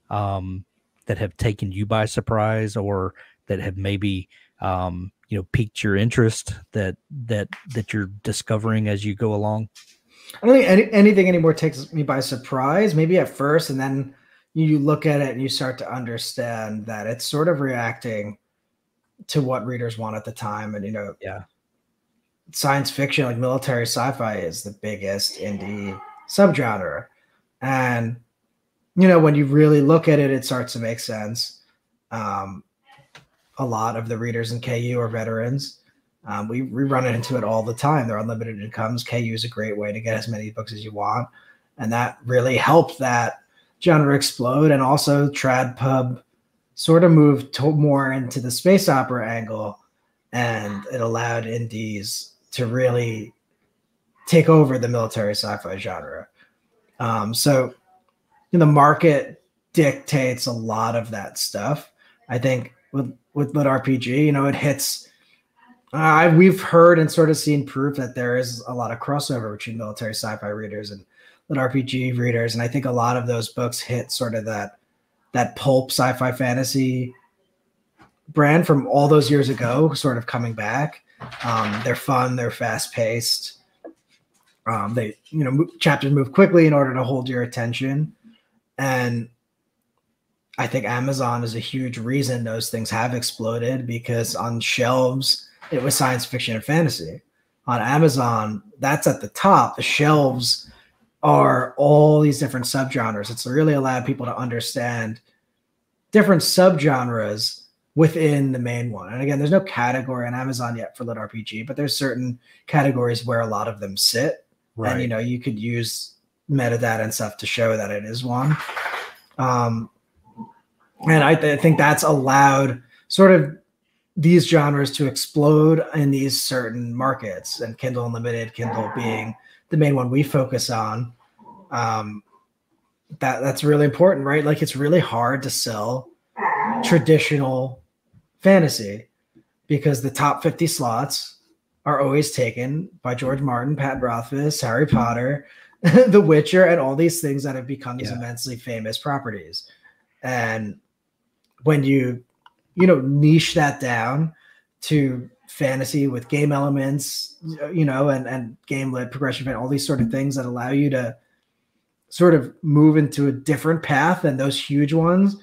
um, that have taken you by surprise, or that have maybe um, you know piqued your interest that that that you're discovering as you go along? I don't think any, anything anymore takes me by surprise. Maybe at first, and then you look at it and you start to understand that it's sort of reacting to what readers want at the time. And you know, yeah, science fiction, like military sci-fi, is the biggest indie subgenre, and you know when you really look at it, it starts to make sense. Um, a lot of the readers in KU are veterans. Um, we, we run into it all the time. They're unlimited incomes. KU is a great way to get as many books as you want. And that really helped that genre explode. And also, Trad Pub sort of moved to more into the space opera angle. And it allowed indies to really take over the military sci fi genre. Um, so the market dictates a lot of that stuff. I think with with lit RPG. You know, it hits. Uh, we've heard and sort of seen proof that there is a lot of crossover between military sci-fi readers and lit RPG readers, and I think a lot of those books hit sort of that that pulp sci-fi fantasy brand from all those years ago, sort of coming back. Um, they're fun, they're fast paced. Um, they, you know, chapters move quickly in order to hold your attention, and I think Amazon is a huge reason those things have exploded because on shelves it was science fiction and fantasy. On Amazon, that's at the top. The shelves are all these different subgenres. It's really allowed people to understand different subgenres within the main one. And again, there's no category on Amazon yet for lit RPG, but there's certain categories where a lot of them sit. Right. And you know, you could use metadata and stuff to show that it is one. Um, and I, th- I think that's allowed sort of these genres to explode in these certain markets and kindle unlimited kindle being the main one we focus on um, that that's really important right like it's really hard to sell traditional fantasy because the top 50 slots are always taken by george mm-hmm. martin pat rothfuss harry potter the witcher and all these things that have become these yeah. immensely famous properties and when you you know niche that down to fantasy with game elements you know and and game lit progression and all these sort of things that allow you to sort of move into a different path than those huge ones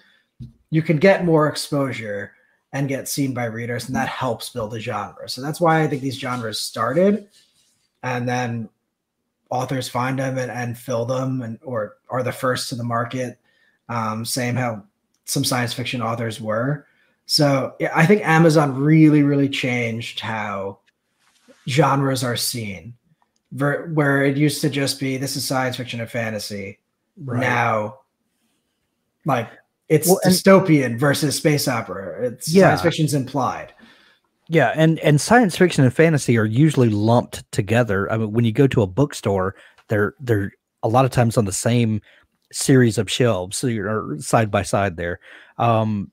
you can get more exposure and get seen by readers and that helps build a genre so that's why i think these genres started and then authors find them and, and fill them and or are the first to the market um, same how some science fiction authors were. So yeah, I think Amazon really, really changed how genres are seen. Where it used to just be this is science fiction and fantasy. Right. Now, like it's well, dystopian versus space opera. It's yeah. science fiction's implied. Yeah, and and science fiction and fantasy are usually lumped together. I mean, when you go to a bookstore, they're they're a lot of times on the same series of shelves so you're side by side there um,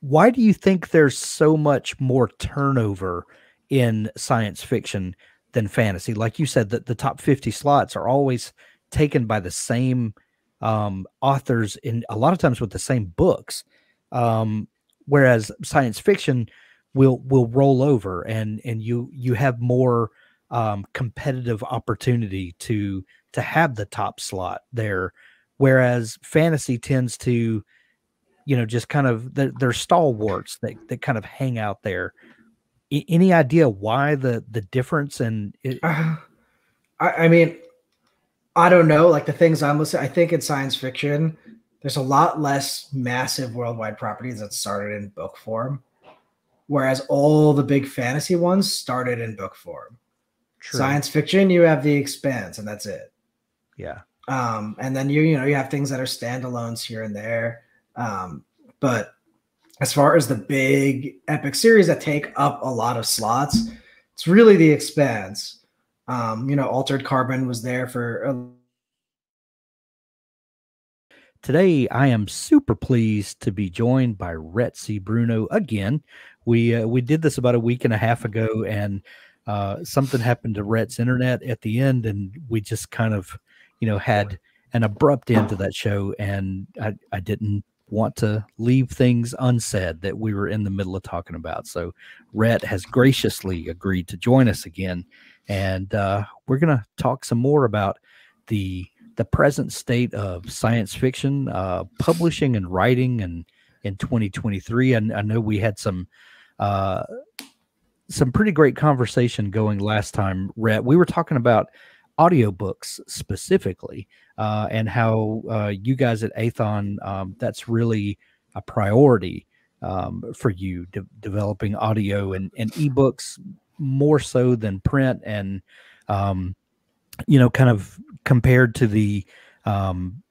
why do you think there's so much more turnover in science fiction than fantasy like you said that the top 50 slots are always taken by the same um, authors in a lot of times with the same books um, whereas science fiction will will roll over and and you you have more um, competitive opportunity to to have the top slot there. Whereas fantasy tends to you know just kind of they're, they're stalwarts that, that kind of hang out there. I, any idea why the the difference and uh, I, I mean i don't know like the things i'm listening i think in science fiction there's a lot less massive worldwide properties that started in book form whereas all the big fantasy ones started in book form True. science fiction you have the expanse and that's it yeah um, and then you you know you have things that are standalones here and there. Um, but as far as the big epic series that take up a lot of slots, it's really the expanse. Um, you know, Altered Carbon was there for a Today, I am super pleased to be joined by Rhett C. Bruno again. We uh, we did this about a week and a half ago, and uh, something happened to Rhett's internet at the end, and we just kind of you know, had an abrupt end to that show, and I, I didn't want to leave things unsaid that we were in the middle of talking about. So, Rhett has graciously agreed to join us again, and uh, we're going to talk some more about the the present state of science fiction uh, publishing and writing, and in 2023. And I know we had some. Uh, some pretty great conversation going last time, Rhett. We were talking about audiobooks specifically uh, and how uh, you guys at Aethon, um, that's really a priority um, for you de- developing audio and, and ebooks more so than print and um, you know kind of compared to the um,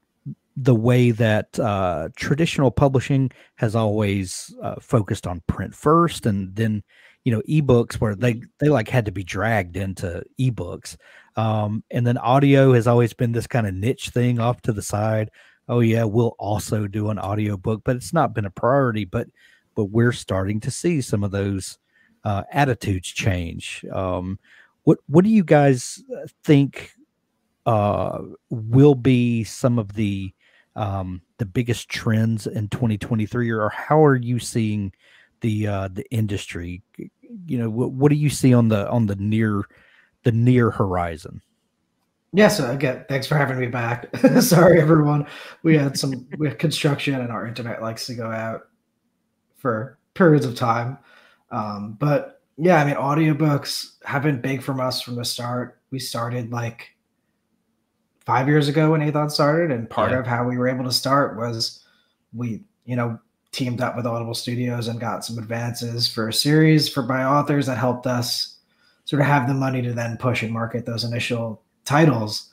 the way that uh, traditional publishing has always uh, focused on print first and then you know ebooks where they they like had to be dragged into ebooks um, and then audio has always been this kind of niche thing off to the side. Oh yeah, we'll also do an audio book, but it's not been a priority. But but we're starting to see some of those uh, attitudes change. Um, what what do you guys uh, think uh, will be some of the um, the biggest trends in 2023, or how are you seeing the uh, the industry? You know, what, what do you see on the on the near the near horizon. Yeah, so again, thanks for having me back. Sorry, everyone. We had some we had construction and our internet likes to go out for periods of time. Um, but yeah, I mean, audiobooks have been big from us from the start. We started like five years ago when Aethon started, and part yeah. of how we were able to start was we, you know, teamed up with Audible Studios and got some advances for a series for by authors that helped us sort of have the money to then push and market those initial titles.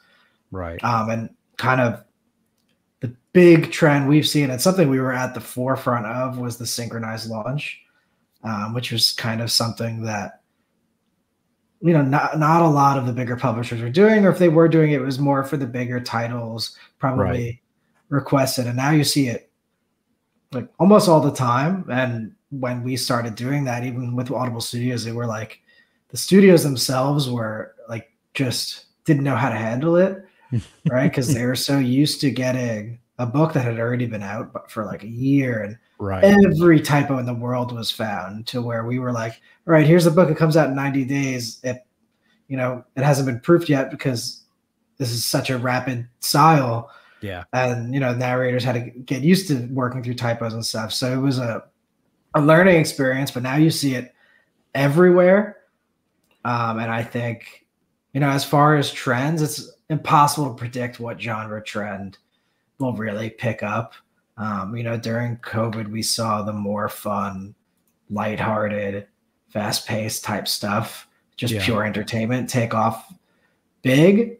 Right. Um, and kind of the big trend we've seen, and something we were at the forefront of, was the synchronized launch, um, which was kind of something that you know not not a lot of the bigger publishers were doing, or if they were doing it, it was more for the bigger titles, probably right. requested. And now you see it like almost all the time. And when we started doing that, even with Audible Studios, they were like, the studios themselves were like just didn't know how to handle it, right? Because they were so used to getting a book that had already been out for like a year and right. every typo in the world was found to where we were like, all right, here's a book. It comes out in 90 days. It, you know, it hasn't been proofed yet because this is such a rapid style. Yeah. And, you know, narrators had to get used to working through typos and stuff. So it was a, a learning experience, but now you see it everywhere. Um, and I think, you know, as far as trends, it's impossible to predict what genre trend will really pick up. Um, you know, during COVID, we saw the more fun, lighthearted, fast paced type stuff, just yeah. pure entertainment take off big.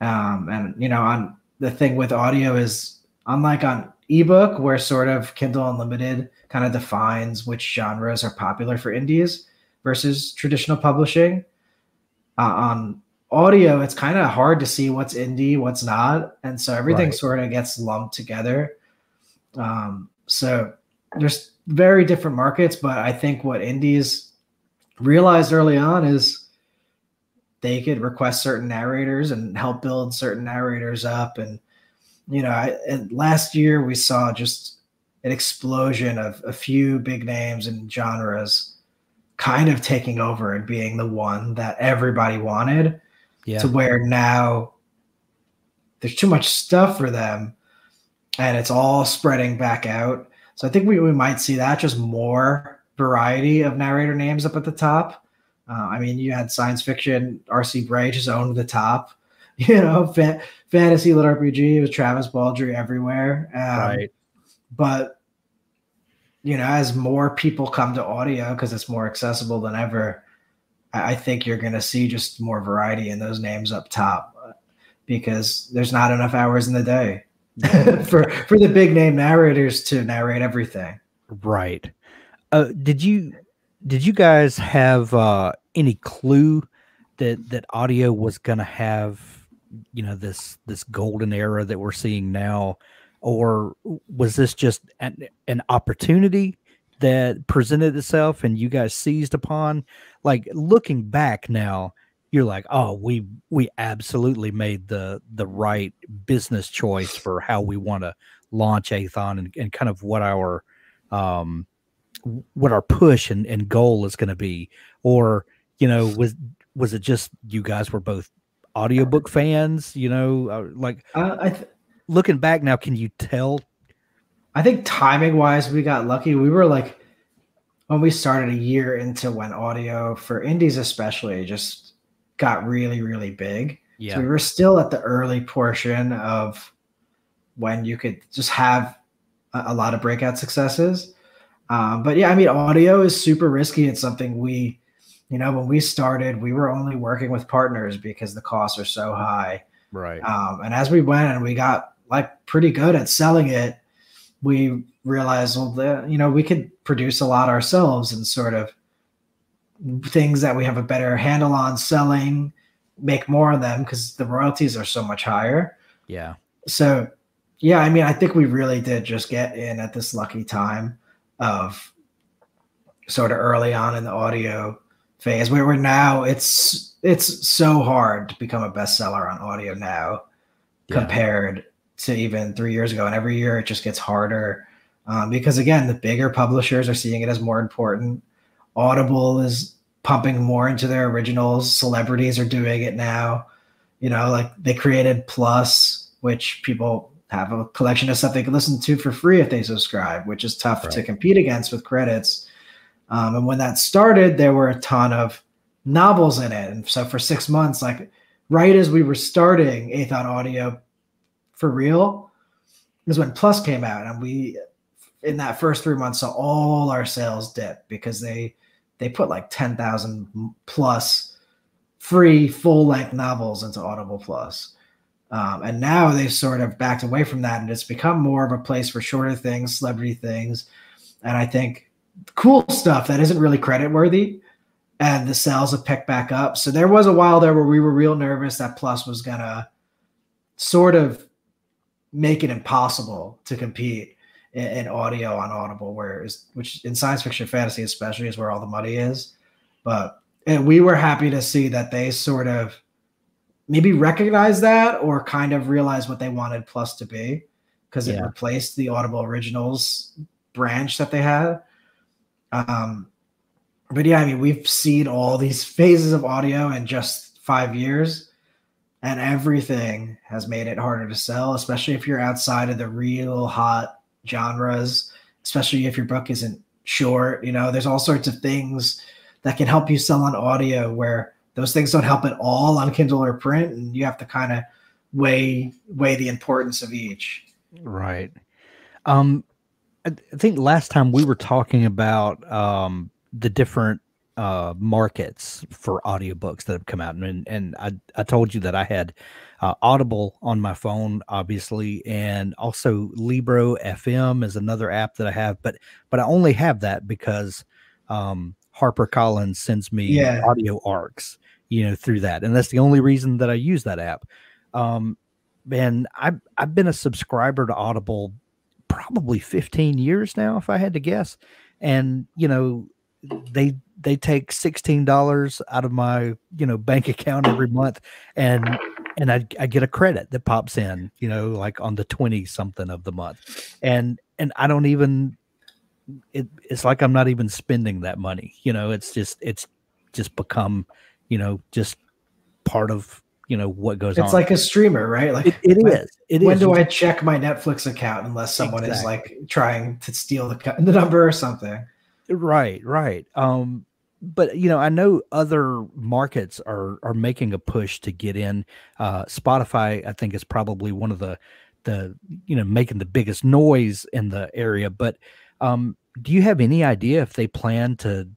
Um, and, you know, on the thing with audio is unlike on ebook, where sort of Kindle Unlimited kind of defines which genres are popular for indies versus traditional publishing. Uh, on audio, it's kind of hard to see what's indie, what's not, and so everything right. sort of gets lumped together. Um, so there's very different markets, but I think what indies realized early on is they could request certain narrators and help build certain narrators up and you know I, and last year we saw just an explosion of a few big names and genres kind of taking over and being the one that everybody wanted Yeah. to where now there's too much stuff for them and it's all spreading back out. So I think we, we might see that just more variety of narrator names up at the top. Uh, I mean, you had science fiction, RC Bray just owned the top. You know, fa- fantasy lit RPG with Travis Baldree everywhere. Um, right. but you know as more people come to audio because it's more accessible than ever i I think you're going to see just more variety in those names up top uh, because there's not enough hours in the day for for the big name narrators to narrate everything Right. Uh, did you did you guys have uh, any clue that that audio was going to have you know this this golden era that we're seeing now, or was this just an, an opportunity that presented itself and you guys seized upon? Like looking back now, you're like, oh, we we absolutely made the the right business choice for how we want to launch Aethon and, and kind of what our um what our push and, and goal is going to be. Or you know was was it just you guys were both audiobook fans you know uh, like uh, I, th- looking back now can you tell? I think timing wise we got lucky. We were like when we started a year into when audio for indies especially just got really really big yeah So we were still at the early portion of when you could just have a, a lot of breakout successes. Um, but yeah, I mean, audio is super risky. It's something we, you know, when we started, we were only working with partners because the costs are so high. right Um, and as we went and we got like pretty good at selling it, we realized, well, the, you know, we could produce a lot ourselves and sort of things that we have a better handle on selling, make more of them because the royalties are so much higher. yeah So, yeah, I mean, I think we really did just get in at this lucky time of sort of early on in the audio phase where we're now it's it's so hard to become a bestseller on audio now Yeah. compared to even three years ago and every year it just gets harder um, because again the bigger publishers are seeing it as more important audible is pumping more into their originals. Celebrities are doing it now. You know like they created plus which people have a collection of stuff they can listen to for free if they subscribe which is tough to compete against with credits. Um, and when that started there were a ton of novels in it. And so for six months like right as we were starting Aethon audio for real is when plus came out. And we in that first three months saw all our sales dip because they they put like 10,000 plus free full length novels into Audible Plus. Um, and now they've sort of backed away from that and it's become more of a place for shorter things, celebrity things. And I think cool stuff that isn't really credit worthy. And the sales have picked back up. So there was a while there where we were real nervous that Plus was going to sort of make it impossible to compete in, in audio on Audible, where is which in science fiction fantasy especially is where all the money is. But and we were happy to see that they sort of maybe recognize that or kind of realize what they wanted Plus to be because it Yeah. replaced the Audible Originals branch that they had. Um, but yeah, I mean, we've seen all these phases of audio in just five years, and everything has made it harder to sell, especially if you're outside of the real hot genres, especially if your book isn't short. You know, there's all sorts of things that can help you sell on audio where those things don't help at all on Kindle or print, and you have to kind of weigh weigh the importance of each. Right. Um, I, think last time we were talking about um, the different uh, markets for audiobooks that have come out, and and I I told you that I had uh, Audible on my phone, obviously, and also Libro FM is another app that I have, but but I only have that because um, HarperCollins sends me Yeah. audio arcs, you know, through that, and that's the only reason that I use that app. Um, and I've I've been a subscriber to Audible probably 15 years now, if I had to guess. And you know, they they take sixteen dollars out of my you know bank account every month, and and I, I get a credit that pops in, you know, like on the 20 something of the month, and and I don't even it, it's like I'm not even spending that money. You know, it's just it's just become, you know, just part of you know what goes it's on. It's like a streamer, right? Like it, it when, is. It when is. do I check my Netflix account unless someone exactly. is like trying to steal the the number or something? Right, right. Um, but you know, I know other markets are are making a push to get in. Uh, Spotify, I think, is probably one of the the you know making the biggest noise in the area. But um, do you have any idea if they plan to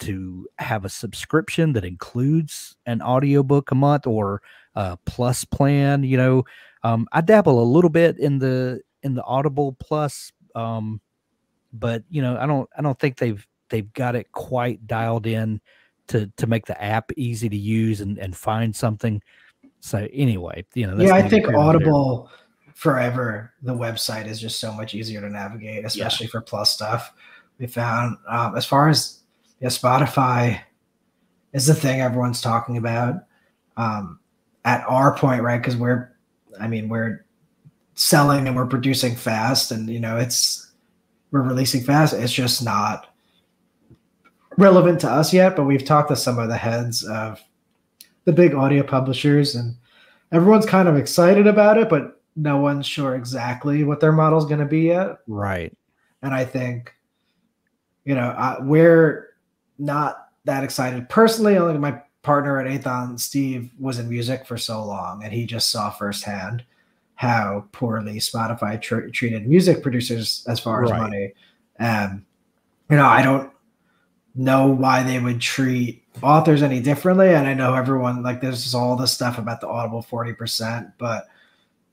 to have a subscription that includes an audiobook a month or a plus plan? You know, um, I dabble a little bit in the in the Audible Plus, um, but you know, I don't I don't think they've they've got it quite dialed in to to make the app easy to use and and find something. So anyway, you know, yeah, I think Audible forever the website is just so much easier to navigate, especially yeah. for plus stuff. We found um, as far as yeah, Spotify is the thing everyone's talking about. Um, at our point, right? Because we're, I mean, we're selling and we're producing fast, and you know, it's we're releasing fast. It's just not relevant to us yet, but we've talked to some of the heads of the big audio publishers, and everyone's kind of excited about it, but no one's sure exactly what their model is going to be yet. Right. And I think, you know, uh, we're not that excited personally. Only my partner at Aethon, Steve, was in music for so long, and he just saw firsthand how poorly Spotify tr- treated music producers as far as right. money. And you know, I don't know why they would treat authors any differently. And I know everyone like there's all this stuff about the Audible 40%, but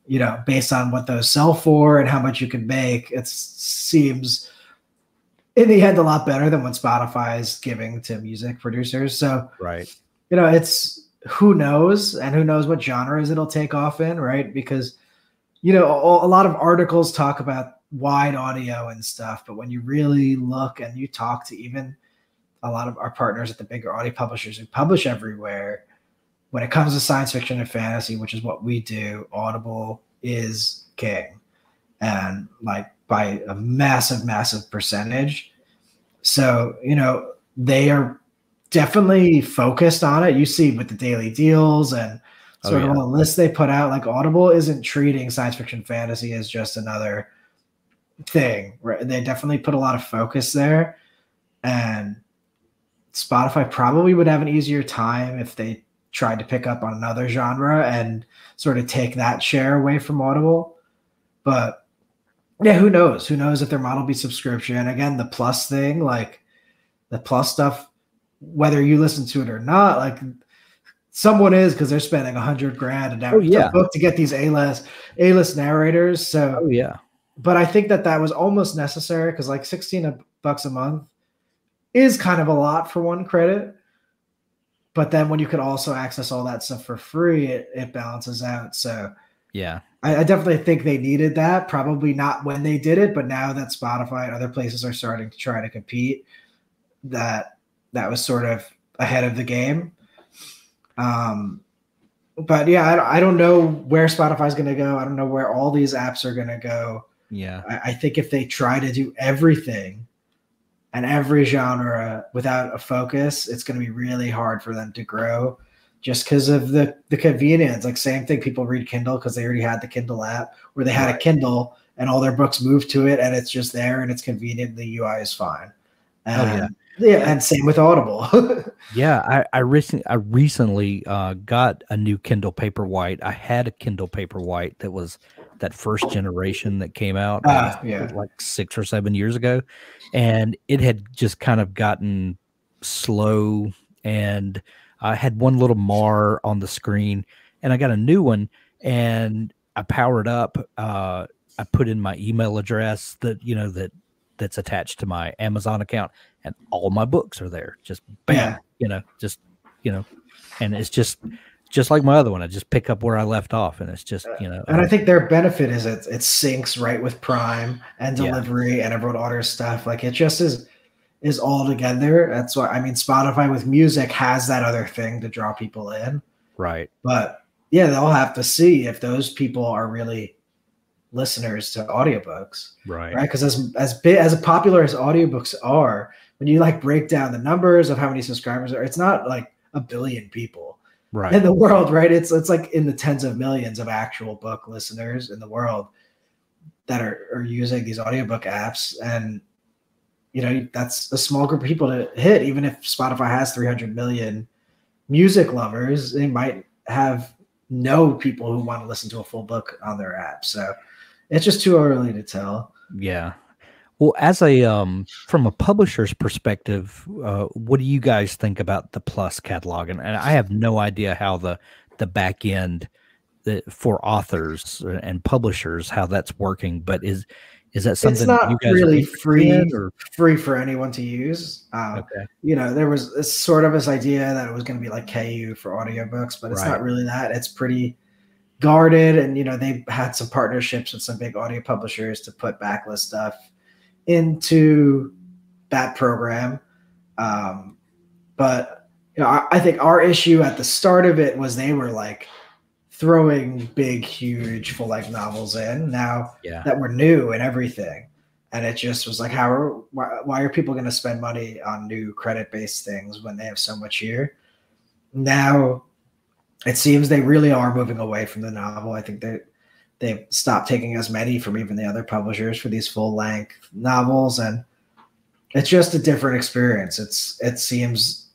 you know, based on what those sell for and how much you can make, it seems in the end a lot better than what Spotify is giving to music producers. So right. You know, it's who knows and who knows what genres it'll take off in, right? Because you know, a, a lot of articles talk about wide audio and stuff, but when you really look and you talk to even a lot of our partners at the bigger audio publishers who publish everywhere. When it comes to science fiction and fantasy, which is what we do, Audible is king. And like by a massive, massive percentage. So, you know, they are definitely focused on it. You see with the daily deals and sort oh, yeah. of the lists they put out, like Audible isn't treating science fiction fantasy as just another thing. Right? They definitely put a lot of focus there. And Spotify probably would have an easier time if they tried to pick up on another genre and sort of take that share away from Audible. But yeah, who knows? Who knows if their model be subscription? Again, the plus thing, like the plus stuff, whether you listen to it or not, like someone is because they're spending a hundred grand a oh, yeah. book to get these A-list A-list narrators. So oh, yeah. But I think that that was almost necessary because like 16 bucks a month is kind of a lot for one credit. But then when you could also access all that stuff for free, it, it balances out. So yeah, I, I definitely think they needed that. Probably not when they did it, but now that Spotify and other places are starting to try to compete, that that was sort of ahead of the game. Um, but yeah, I, I don't know where Spotify's going to go. I don't know where all these apps are going to go. Yeah, I, I, think if they try to do everything and every genre without a focus, it's going to be really hard for them to grow just because of the the convenience. Like same thing, people read Kindle because they already had the Kindle app, where they had right. a Kindle and all their books moved to it, and it's just there and it's convenient. The UI is fine. And, oh, yeah. Yeah, and same with Audible. yeah, I I recently I recently uh, got a new Kindle Paperwhite. I had a Kindle Paperwhite that was that first generation that came out uh, yeah. like six or seven years ago, and it had just kind of gotten slow, and I had one little mar on the screen, and I got a new one, and I powered up. Uh, I put in my email address that you know that that's attached to my Amazon account, and all my books are there. Just bam, yeah. you know, just you know, and it's just just like my other one. I just pick up where I left off, and it's just uh, you know. And I uh, think their benefit is it it syncs right with Prime and delivery, yeah. and everyone orders stuff. Like it just is is all together. That's why I mean Spotify with music has that other thing to draw people in. Right. But yeah, they'll have to see if those people are really listeners to audiobooks Right. right? Because as as big as popular as audiobooks are when you like break down the numbers of how many subscribers are it's not like a billion people Right. in the world right? It's it's like in the tens of millions of actual book listeners in the world that are, are using these audiobook apps. And you know that's a small group of people to hit. Even if spotify has 300 million music lovers they might have no people who want to listen to a full book on their app. So it's just too early to tell Yeah. Well, as a um from a publisher's perspective, uh, what do you guys think about the Plus catalog? And, and I have no idea how the the back end the, for authors and publishers how that's working. But is is that something it's not you guys really free or free for anyone to use um, okay, you know, there was this sort of this idea that it was going to be like KU for audiobooks, but it's Right. not really that. It's pretty guarded. And, you know, they've had some partnerships with some big audio publishers to put backlist stuff into that program. Um, but, you know, I, I think our issue at the start of it was they were like throwing big, huge full length novels in. Now, yeah, that were new and everything. And it just was like, how are why, why are people going to spend money on new credit based things when they have so much here? Now, it seems they really are moving away from the novel. I think they they've stopped taking as many from even the other publishers for these full length novels, and it's just a different experience. It's it seems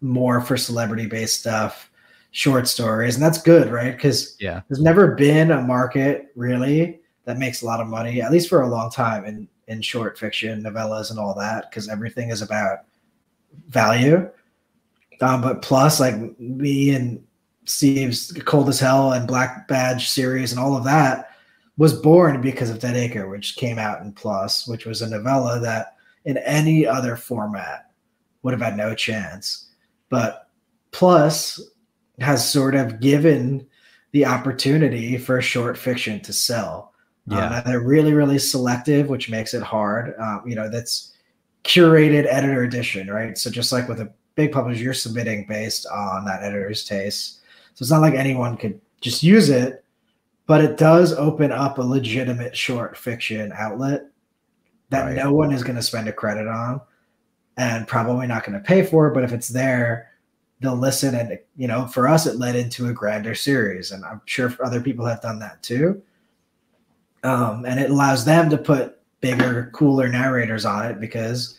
more for celebrity based stuff, short stories, and that's good, right? Because yeah, there's never been a market really that makes a lot of money, at least for a long time in in short fiction, novellas, and all that, because everything is about value. Um, but plus, like me and Steve's Cold as Hell and Black Badge series and all of that was born because of Dead Acre, which came out in Plus, which was a novella that in any other format would have had no chance. But Plus has sort of given the opportunity for short fiction to sell. Um, yeah, and they're really, really selective, which makes it hard. Um, you know, that's curated editor edition, right? So just like with a big publisher, you're submitting based on that editor's taste. So it's not like anyone could just use it, but it does open up a legitimate short fiction outlet that Right. no one is going to spend a credit on and probably not going to pay for. But if it's there, they'll listen. And, you know, for us, it led into a grander series. And I'm sure other people have done that too. Um, and it allows them to put bigger, cooler narrators on it because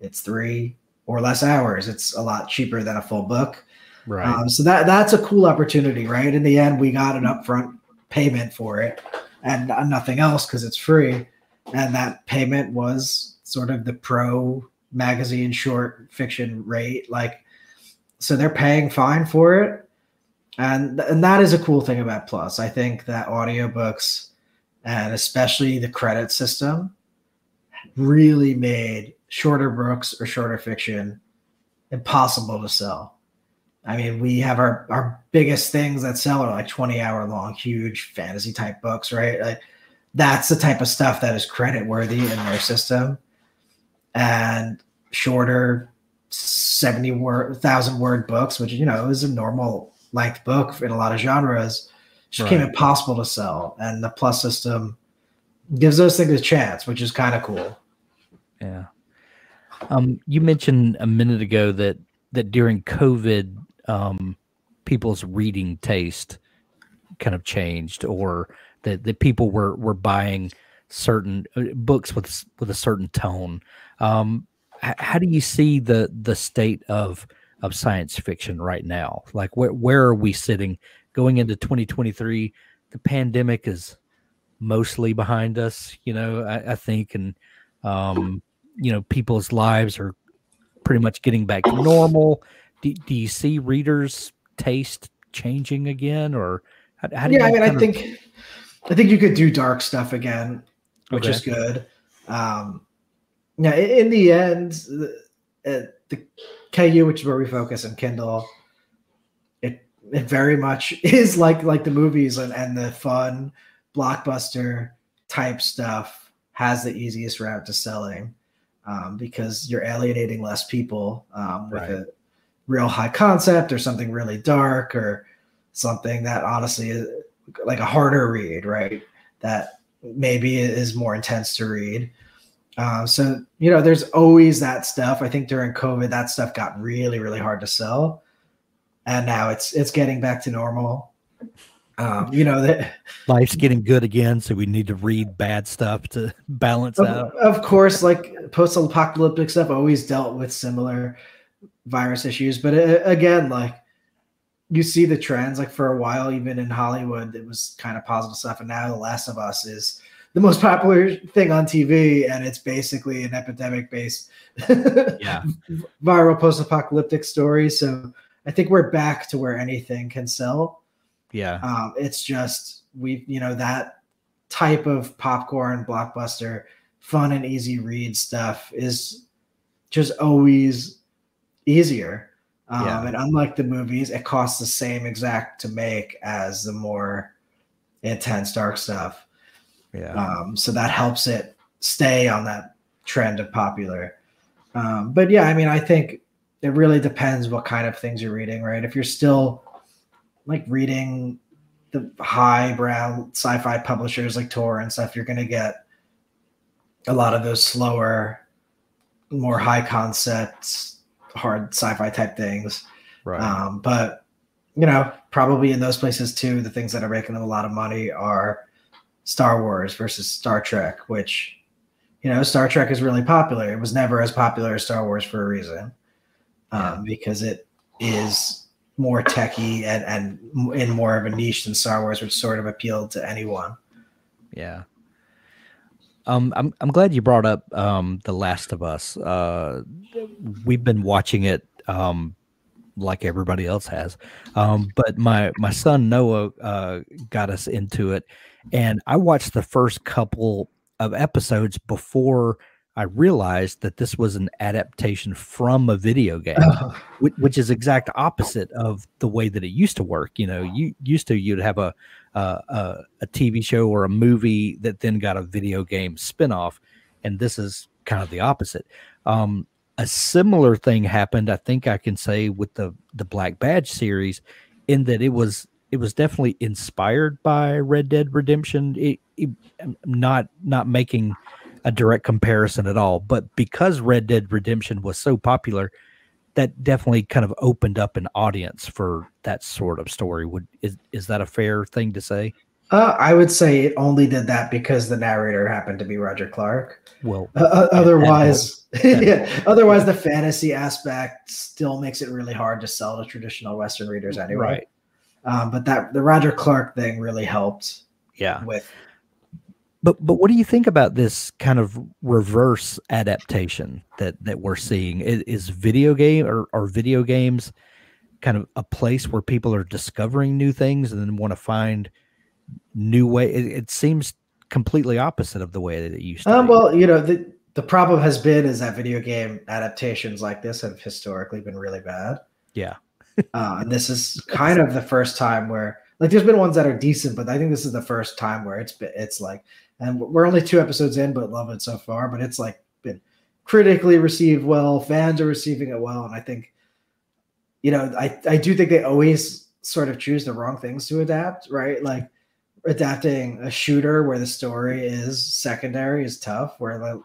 it's three or less hours. It's a lot cheaper than a full book. Right, Um, so that that's a cool opportunity, right? In the end, we got an upfront payment for it and nothing else because it's free. And that payment was sort of the pro magazine short fiction rate. Like, so they're paying fine for it. And, and that is a cool thing about Plus. I think that audiobooks and especially the credit system really made shorter books or shorter fiction impossible to sell. I mean, we have our our biggest things that sell are like 20 hour long, huge fantasy type books, right? Like that's the type of stuff that is credit worthy in their system. And shorter 70 word thousand word books, which you know is a normal length book in a lot of genres, just became impossible to sell. And the plus system gives those things a chance, which is kind of cool. yeah. Um, you mentioned a minute ago that that during COVID, um, people's reading taste kind of changed, or that that people were were buying certain uh, books with with a certain tone. Um, how do you see the the state of of science fiction right now? Like where where are we sitting going into 2023? The pandemic is mostly behind us, you know, I, I think, and um, you know, people's lives are pretty much getting back to normal. Do, do you see readers' taste changing again, or how, how do yeah, you I mean, I kind of- think I think you could do dark stuff again, which Okay. is good. Um, yeah, in, in the end, the, uh, the KU, which is where we focus, and Kindle, it it very much is like like the movies and, and the fun blockbuster type stuff has the easiest route to selling um, because you're alienating less people um, with Right. a real high concept or something really dark or something that honestly is like a harder read, right? That maybe is more intense to read. Uh, so you know, there's always that stuff. I think during COVID, that stuff got really, really hard to sell, and now it's it's getting back to normal. Um, you know that life's getting good again, so we need to read bad stuff to balance of, out. Of course, like post-apocalyptic stuff always dealt with similar virus issues, but it, uh, again, like you see the trends. Like for a while, even in Hollywood, it was kind of positive stuff, and now The Last of Us is the most popular thing on TV, and it's basically an epidemic-based, yeah, viral post-apocalyptic story. So I think we're back to where anything can sell. Yeah, um, it's just we, you know, that type of popcorn blockbuster, fun and easy read stuff is just always easier. Um, yeah. And unlike the movies, it costs the same exact to make as the more intense dark stuff. Yeah. Um, so that helps it stay on that trend of popular. Um, but yeah, I mean, I think it really depends what kind of things you're reading, right? If you're still like reading the highbrow sci-fi publishers like Tor and stuff, you're going to get a lot of those slower, more high concepts, hard sci-fi type things. Right. Um, but you know, probably in those places too, the things that are making them a lot of money are Star Wars versus Star Trek, which you know Star Trek is really popular. It was never as popular as Star Wars for a reason, um, because it is more techy and and in more of a niche than Star Wars, which sort of appealed to anyone. Yeah. Um, I'm I'm glad you brought up um, the Last of Us. Uh, we've been watching it um, like everybody else has, um, but my my son Noah uh, got us into it, and I watched the first couple of episodes before I realized that this was an adaptation from a video game, which, which, is exact opposite of the way that it used to work. You know, you used to you'd have a a, a TV show or a movie that then got a video game spinoff, and this is kind of the opposite. Um, a similar thing happened, I think I can say, with the the Black Badge series, in that it was it was definitely inspired by Red Dead Redemption. It, it, not not making a direct comparison at all, but because Red Dead Redemption was so popular, that definitely kind of opened up an audience for that sort of story. Would is is that a fair thing to say? Uh, I would say it only did that because the narrator happened to be Roger Clark. Well, uh, otherwise, yeah, otherwise the fantasy aspect still makes it really hard to sell to traditional Western readers anyway. Right. Um, but that the Roger Clark thing really helped. Yeah. With. But but what do you think about this kind of reverse adaptation that that we're seeing? Is, is video game or are video games kind of a place where people are discovering new things and then want to find new way? It, it seems completely opposite of the way that it used to. Um, well, you know the the problem has been is that video game adaptations like this have historically been really bad. Yeah uh, and this is kind of the first time where like there's been ones that are decent, but I think this is the first time where it's been, it's like, and we're only two episodes in, but love it so far. But it's like been critically received well, fans are receiving it well, and I think, you know, I I do think they always sort of choose the wrong things to adapt, right? Like adapting a shooter where the story is secondary is tough, where the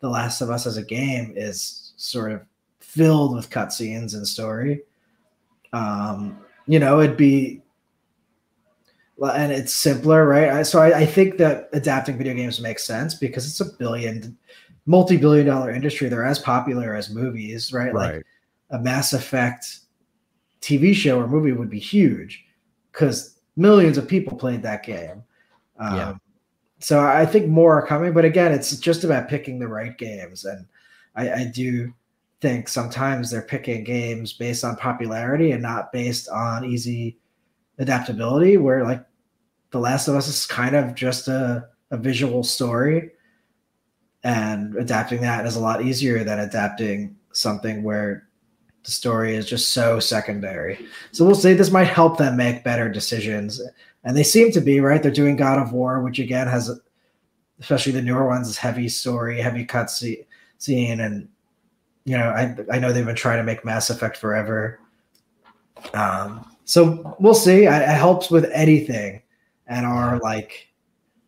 the Last of Us as a game is sort of filled with cutscenes and story um, you know, it'd be and it's simpler, right? So I, I, think that adapting video games makes sense because it's a billion, multi-billion dollar industry. They're as popular as movies, right? right. Like a Mass Effect TV show or movie would be huge because millions of people played that game. Um, yeah. So I think more are coming, but again, it's just about picking the right games, and I, I do think sometimes they're picking games based on popularity and not based on easy adaptability where like the last of us is kind of just a, a visual story and adapting that is a lot easier than adapting something where the story is just so secondary so we'll say this might help them make better decisions and they seem to be right they're doing god of war which again has especially the newer ones is heavy story heavy cutscene scene and you know, I I know they've been trying to make Mass Effect forever. Um, so we'll see. I, it helps with anything, and our like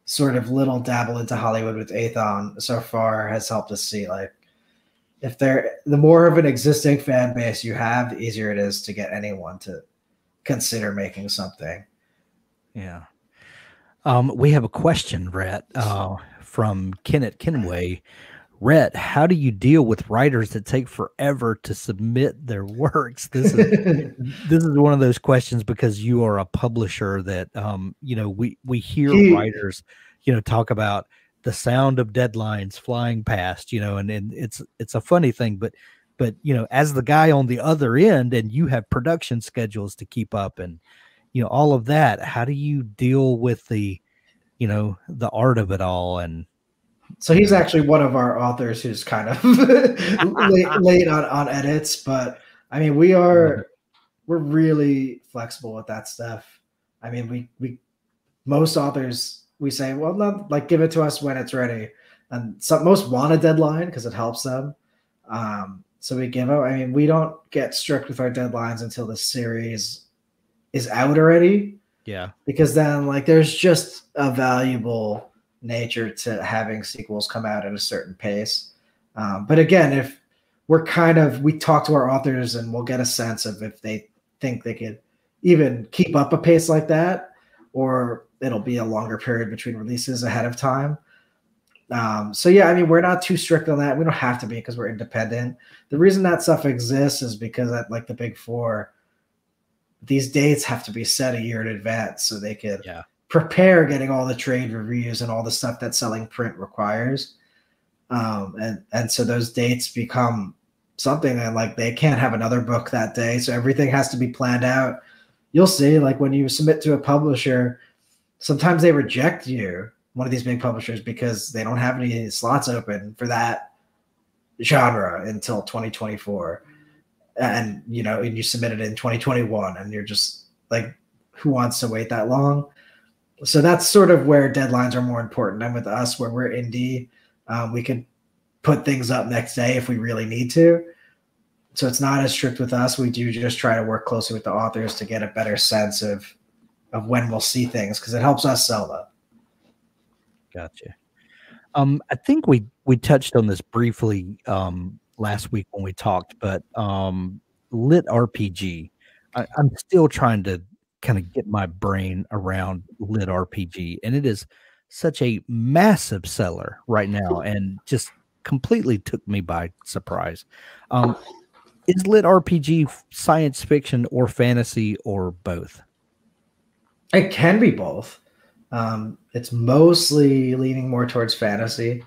sort of little dabble into Hollywood with Aethon so far has helped us see like if there the more of an existing fan base you have, the easier it is to get anyone to consider making something. Yeah. Um, we have a question, Rhett, uh, from Kenneth Kenway. Rhett, how do you deal with writers that take forever to submit their works? This is this is one of those questions because you are a publisher that um, you know we we hear he, writers, you know, talk about the sound of deadlines flying past, you know, and, and it's it's a funny thing, but but you know, as the guy on the other end and you have production schedules to keep up and you know all of that, how do you deal with the you know the art of it all and so he's actually one of our authors who's kind of late, late on, on edits, but I mean we are we're really flexible with that stuff. I mean we we most authors we say, well, not like give it to us when it's ready. And some most want a deadline because it helps them. Um, so we give out. I mean, we don't get strict with our deadlines until the series is out already. Yeah. Because then like there's just a valuable nature to having sequels come out at a certain pace. Um, but again, if we're kind of we talk to our authors and we'll get a sense of if they think they could even keep up a pace like that or it'll be a longer period between releases ahead of time. Um, so yeah, I mean, we're not too strict on that. We don't have to be because we're independent. The reason that stuff exists is because at like the big four, these dates have to be set a year in advance so they could yeah. Prepare getting all the trade reviews and all the stuff that selling print requires. Um, and and so those dates become something that like they can't have another book that day, so everything has to be planned out. You'll see, like when you submit to a publisher, sometimes they reject you, one of these big publishers, because they don't have any slots open for that genre until 2024. And you know, and you submit it in 2021, and you're just like, who wants to wait that long? So that's sort of where deadlines are more important. And with us, where we're indie, um, we can put things up next day if we really need to. So it's not as strict with us. We do just try to work closely with the authors to get a better sense of of when we'll see things because it helps us sell them. Gotcha. Um, I think we we touched on this briefly um, last week when we talked, but um, lit RPG. I, I'm still trying to kind of get my brain around lit RPG, and it is such a massive seller right now, and just completely took me by surprise. Um, is lit RPG science fiction or fantasy or both? It can be both. Um, it's mostly leaning more towards fantasy.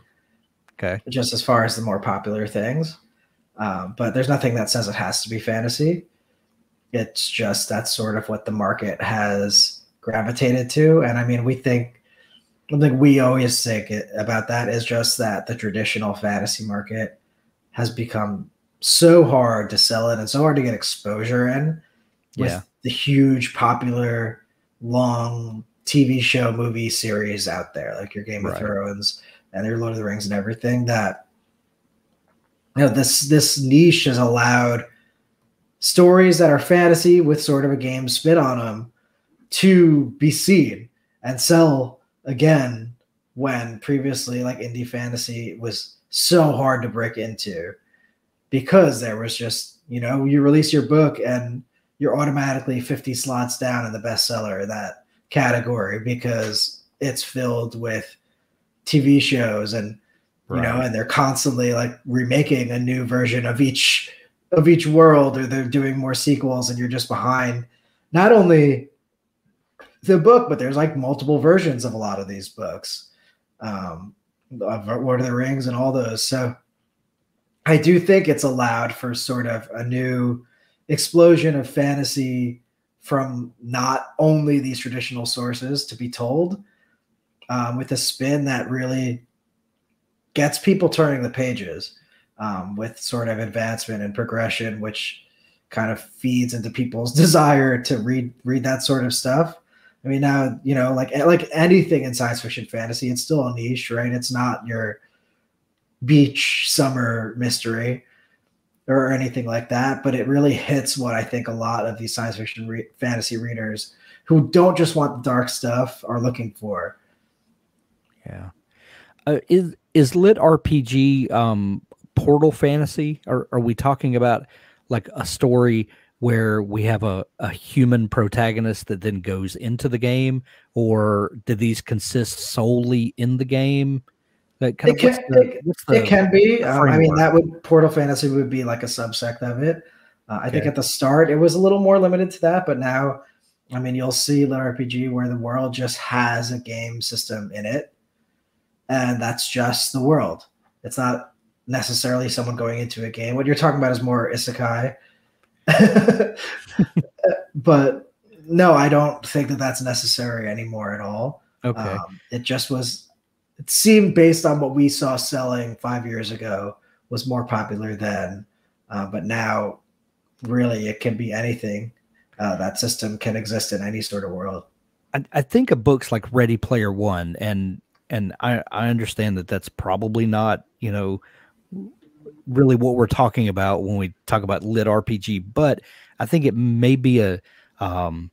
Okay. Just as far as the more popular things. Um, but there's nothing that says it has to be fantasy. It's just that's sort of what the market has gravitated to. And I mean, we think, I think we always think about that is just that the traditional fantasy market has become so hard to sell it and so hard to get exposure in with yeah. the huge popular long TV show movie series out there, like your Game of. Thrones and your Lord of the Rings and everything, that you know this this niche has allowed stories that are fantasy with sort of a game spin on them to be seen and sell again when previously like indie fantasy was so hard to break into because there was just you know you release your book and you're automatically 50 slots down in the bestseller that category because it's filled with TV shows and you right. know and they're constantly like remaking a new version of each of each world or they're doing more sequels and you're just behind. Not only the book but there's like multiple versions of a lot of these books um of Lord of the Rings and all those. So I do think it's allowed for sort of a new explosion of fantasy from not only these traditional sources to be told um, with a spin that really gets people turning the pages um, with sort of advancement and progression, which kind of feeds into people's desire to read read that sort of stuff. I mean, now you know, like like anything in science fiction fantasy, it's still a niche, right? It's not your beach summer mystery or anything like that, but it really hits what I think a lot of these science fiction re- fantasy readers who don't just want the dark stuff are looking for. Yeah. Uh, is is lit RPG um, Portal Fantasy? Or are we talking about like a story where we have a, a human protagonist that then goes into the game, or do these consist solely in the game? That kind it of can, the, it, it, can be. Uh, I mean, that would Portal Fantasy would be like a subsect of it. Uh, I okay. think at the start it was a little more limited to that, but now, I mean, you'll see lit RPG where the world just has a game system in it, and that's just the world. It's not necessarily someone going into a game. What you're talking about is more isekai. but no, I don't think that that's necessary anymore at all. Okay. Um, it just was, it seemed based on what we saw selling five years ago was more popular then. Uh, but now, really, it can be anything. Uh, that system can exist in any sort of world. I, I think of books like Ready Player One, and and I, I understand that that's probably not you know really what we're talking about when we talk about lit RPG, but I think it may be a um,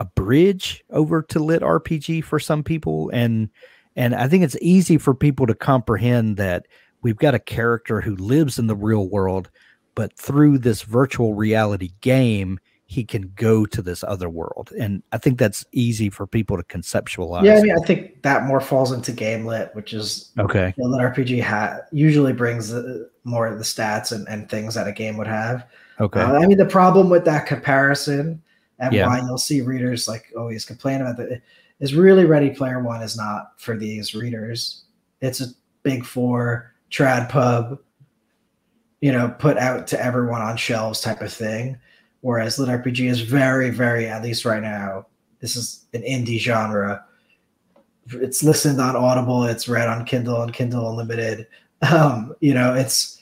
a bridge over to lit RPG for some people, and and I think it's easy for people to comprehend that we've got a character who lives in the real world, but through this virtual reality game, he can go to this other world. And I think that's easy for people to conceptualize. Yeah, I mean, I think that more falls into game lit, which is okay. You know, that RPG ha- usually brings the, more of the stats and, and things that a game would have. Okay. Uh, I mean, the problem with that comparison and yeah. why you'll see readers like always complain about that is really Ready Player One is not for these readers. It's a big four trad pub, you know, put out to everyone on shelves type of thing whereas lit RPG is very, very at least right now. This is an indie genre. It's listened on Audible. It's read on Kindle and Kindle Unlimited. Um, you know, it's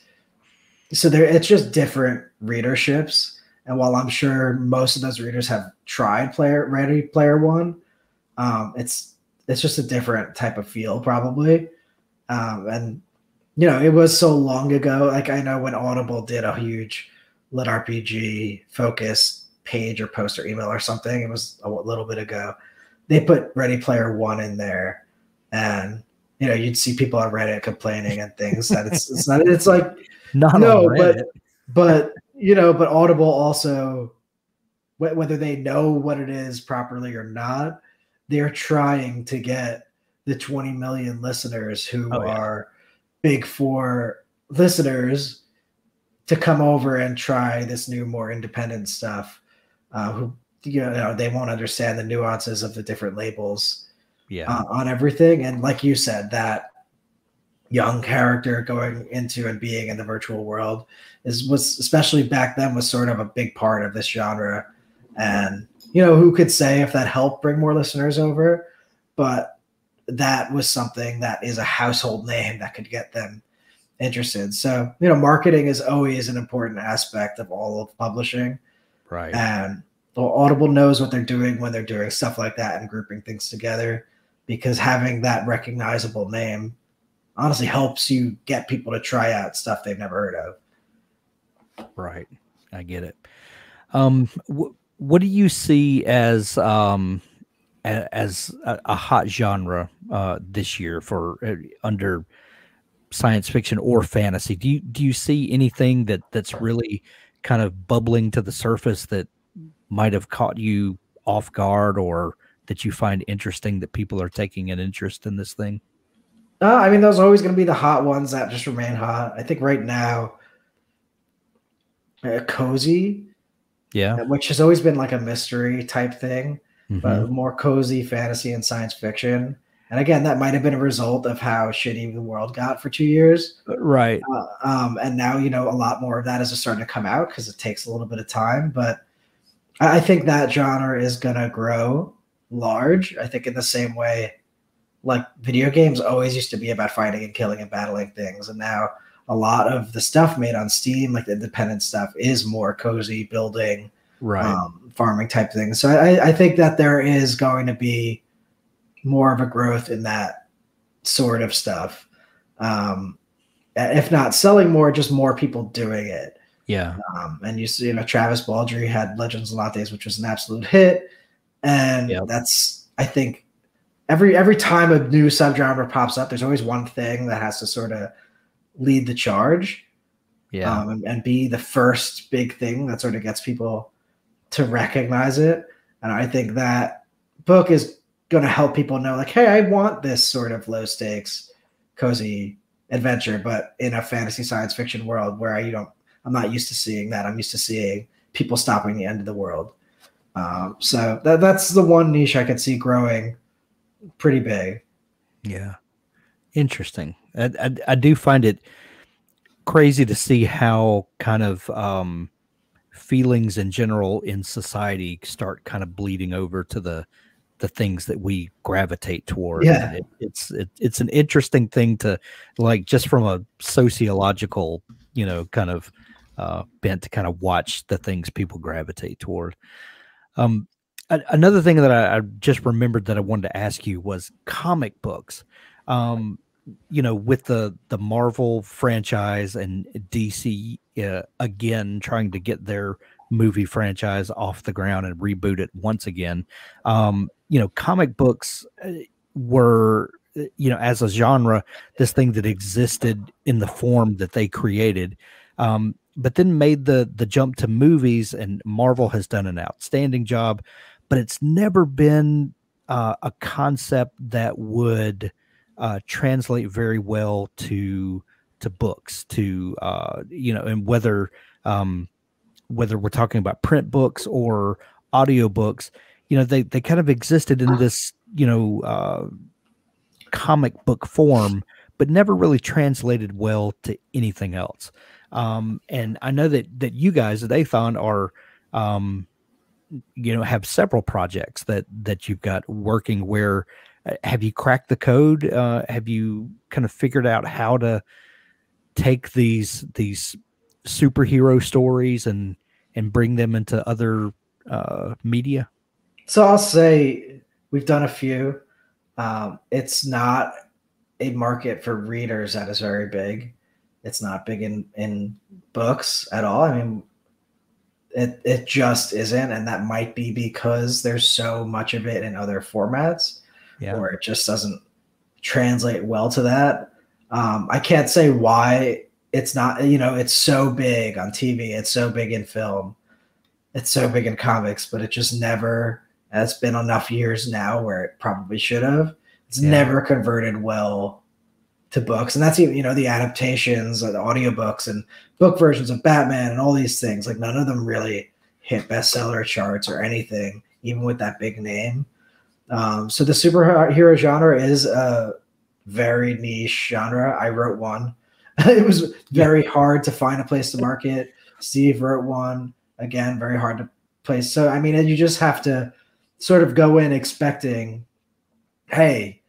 so there. It's just different readerships. And while I'm sure most of those readers have tried Player Ready Player One, um, it's it's just a different type of feel probably. Um, and you know, it was so long ago. Like I know when Audible did a huge lit RPG focus page or post or email or something. It was a little bit ago. They put Ready Player One in there, and you know you'd see people on Reddit complaining and things that it's it's not. It's like not no, but but you know, but Audible also whether they know what it is properly or not, they're trying to get the 20 million listeners who oh, yeah. are big four listeners to come over and try this new, more independent stuff. Uh, who you know they won't understand the nuances of the different labels, yeah, uh, on everything. And like you said, that young character going into and being in the virtual world is was especially back then was sort of a big part of this genre. And you know who could say if that helped bring more listeners over, but that was something that is a household name that could get them interested. So, you know, marketing is always an important aspect of all of publishing. Right. And the Audible knows what they're doing when they're doing stuff like that and grouping things together because having that recognizable name honestly helps you get people to try out stuff they've never heard of. Right. I get it. Um, wh- what do you see as um, a- as a, a, hot genre uh, this year for uh, under science fiction or fantasy. Do you do you see anything that that's really kind of bubbling to the surface that might have caught you off guard or that you find interesting that people are taking an interest in this thing? Uh, I mean, those are always going to be the hot ones that just remain hot. I think right now, uh, cozy, yeah, which has always been like a mystery type thing, mm-hmm. but more cozy fantasy and science fiction. And again, that might have been a result of how shitty the world got for two years. Right. Uh, um, and now, you know, a lot more of that is starting to come out because it takes a little bit of time. But I think that genre is going to grow large. I think in the same way, like video games always used to be about fighting and killing and battling things. And now a lot of the stuff made on Steam, like the independent stuff, is more cozy building, right. Um, farming type things. So I, I think that there is going to be more of a growth in that sort of stuff. Um, if not selling more, just more people doing it. Yeah. Um, and you see, you know, Travis Baldree had Legends and Lattes, which was an absolute hit. And yep. that's, I think, every every time a new subgenre pops up, there's always one thing that has to sort of lead the charge. Yeah. Um, and, and be the first big thing that sort of gets people to recognize it. And I think that book is going to help people know, like, hey, I want this sort of low stakes, cozy adventure, but in a fantasy science fiction world where I you don't, I'm not used to seeing that. I'm used to seeing people stopping the end of the world. Um, so that, that's the one niche I could see growing pretty big. Yeah. Interesting. I, I, I do find it crazy to see how kind of um, feelings in general in society start kind of bleeding over to the the things that we gravitate toward. Yeah. It, it's it, it's an interesting thing to like just from a sociological, you know, kind of uh, bent to kind of watch the things people gravitate toward. Um, a- another thing that I, I just remembered that I wanted to ask you was comic books. Um, you know, with the the Marvel franchise and DC uh, again trying to get their movie franchise off the ground and reboot it once again. Um, you know, comic books uh, were you know as a genre this thing that existed in the form that they created um, but then made the the jump to movies and marvel has done an outstanding job but it's never been uh, a concept that would uh, translate very well to to books to uh, you know and whether um, whether we're talking about print books or audio books you know they they kind of existed in this you know uh, comic book form but never really translated well to anything else. Um, and i know that that you guys at Aethon are um, you know have several projects that that you've got working where uh, have you cracked the code? Uh, have you kind of figured out how to take these these superhero stories and and bring them into other uh, media So I'll say we've done a few. Um, it's not a market for readers that is very big. It's not big in in books at all. I mean, it it just isn't, and that might be because there's so much of it in other formats, yeah or it just doesn't translate well to that. Um, I can't say why it's not. You know, it's so big on TV. It's so big in film. It's so big in comics, but it just never has been enough years now where it probably should have. It's Yeah. never converted well to books, and that's even you know the adaptations, the audiobooks, and book versions of Batman, and all these things. Like none of them really hit bestseller charts or anything, even with that big name. Um, so the superhero genre is a very niche genre. I wrote one. it was very hard to find a place to market. Steve wrote one again, very hard to place. So I mean, you just have to sort of go in expecting, hey,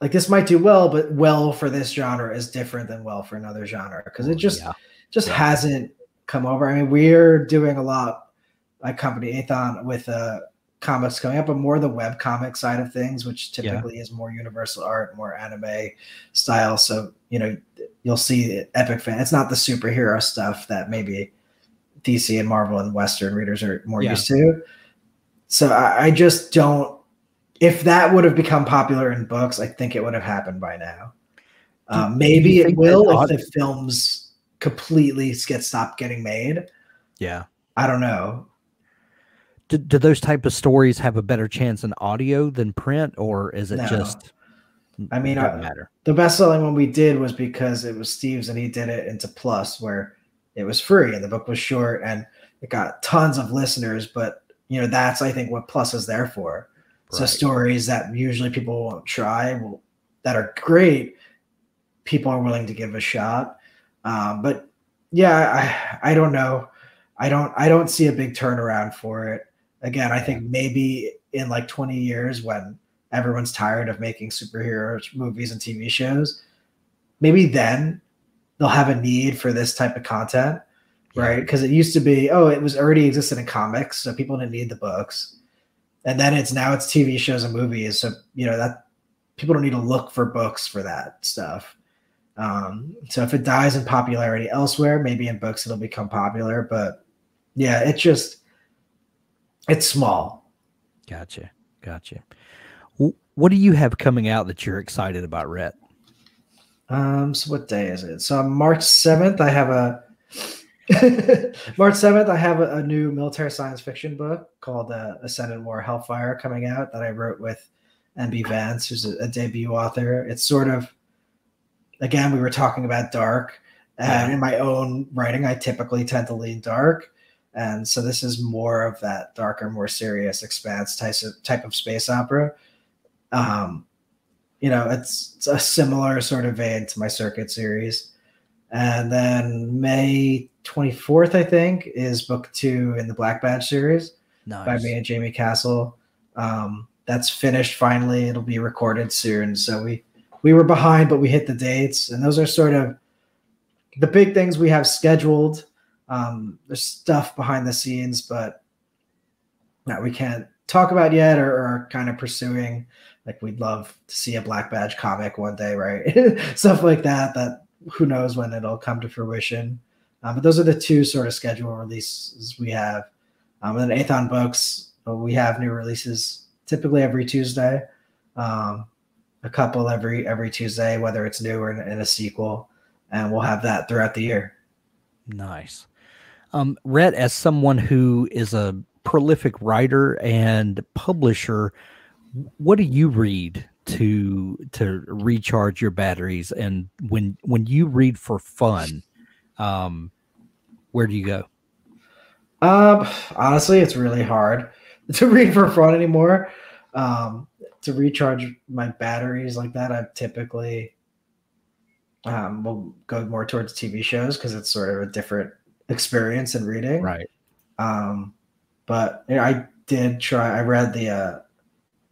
like this might do well, but well for this genre is different than well for another genre because it just yeah just Yeah. hasn't come over. I mean, we're doing a lot like company Aethon with uh comics coming up, but more the web comic side of things, which Yeah. typically is more universal art, more anime style. So, you know, you'll see epic fan. It's not the superhero stuff that maybe DC and Marvel and Western readers are more Yeah. used to. So I, I just don't if that would have become popular in books, I think it would have happened by now. Um, maybe it will if the films completely get stopped getting made. yeah I don't know. do, do those type of stories have a better chance in audio than print or is it No. just I mean, doesn't uh, matter The best selling one we did was because it was Steve's and he did it into Plus where it was free and the book was short and it got tons of listeners. But you know, that's I think what Plus is there for. So stories that usually people won't try will, that are great, people are willing to give a shot. Um, but yeah, I I don't know. I don't I don't see a big turnaround for it. Again, I think maybe in like 20 years when everyone's tired of making superhero movies and TV shows, maybe then they'll have a need for this type of content. Right? Because it used to be, oh, it was already existed in comics, so people didn't need the books. And then it's now it's TV shows and movies. So, you know, that people don't need to look for books for that stuff. Um, so if it dies in popularity elsewhere, maybe in books it'll become popular. But yeah, it's just it's small. Gotcha. Gotcha. What do you have coming out that you're excited about, Rhett? Um, so what day is it? So on March 7th, I have a March 7th, I have a, a, new military science fiction book called uh, Ascendant War Hellfire coming out that I wrote with MB Vance, who's a, a, debut author. It's sort of, again, we were talking about dark. And in my own writing, I typically tend to lean dark. And so this is more of that darker, more serious, expanse type of, type of space opera. Um, you know, it's, it's a similar sort of vein to my Circuit series. And then May 24th, I think, is book two in the Black Badge series nice. by me and Jaime Castle. Um, that's finished finally. It'll be recorded soon. So we we were behind, but we hit the dates, and those are sort of the big things we have scheduled. Um, there's stuff behind the scenes, but that we can't talk about yet, or, or kind of pursuing. Like we'd love to see a Black Badge comic one day, right? stuff like that. That who knows when it'll come to fruition. Um, but those are the two sort of schedule releases we have. Um, and then Aethon Books, we have new releases typically every Tuesday, um, a couple every every Tuesday, whether it's new or in, in, a sequel, and we'll have that throughout the year. Nice. Um, Rhett, as someone who is a prolific writer and publisher, what do you read to to recharge your batteries? And when when you read for fun, um, where do you go? Um, honestly, it's really hard to read for fun anymore. Um, to recharge my batteries like that, I typically um, will go more towards TV shows because it's sort of a different experience in reading. Right. Um, but you know, I did try. I read the uh,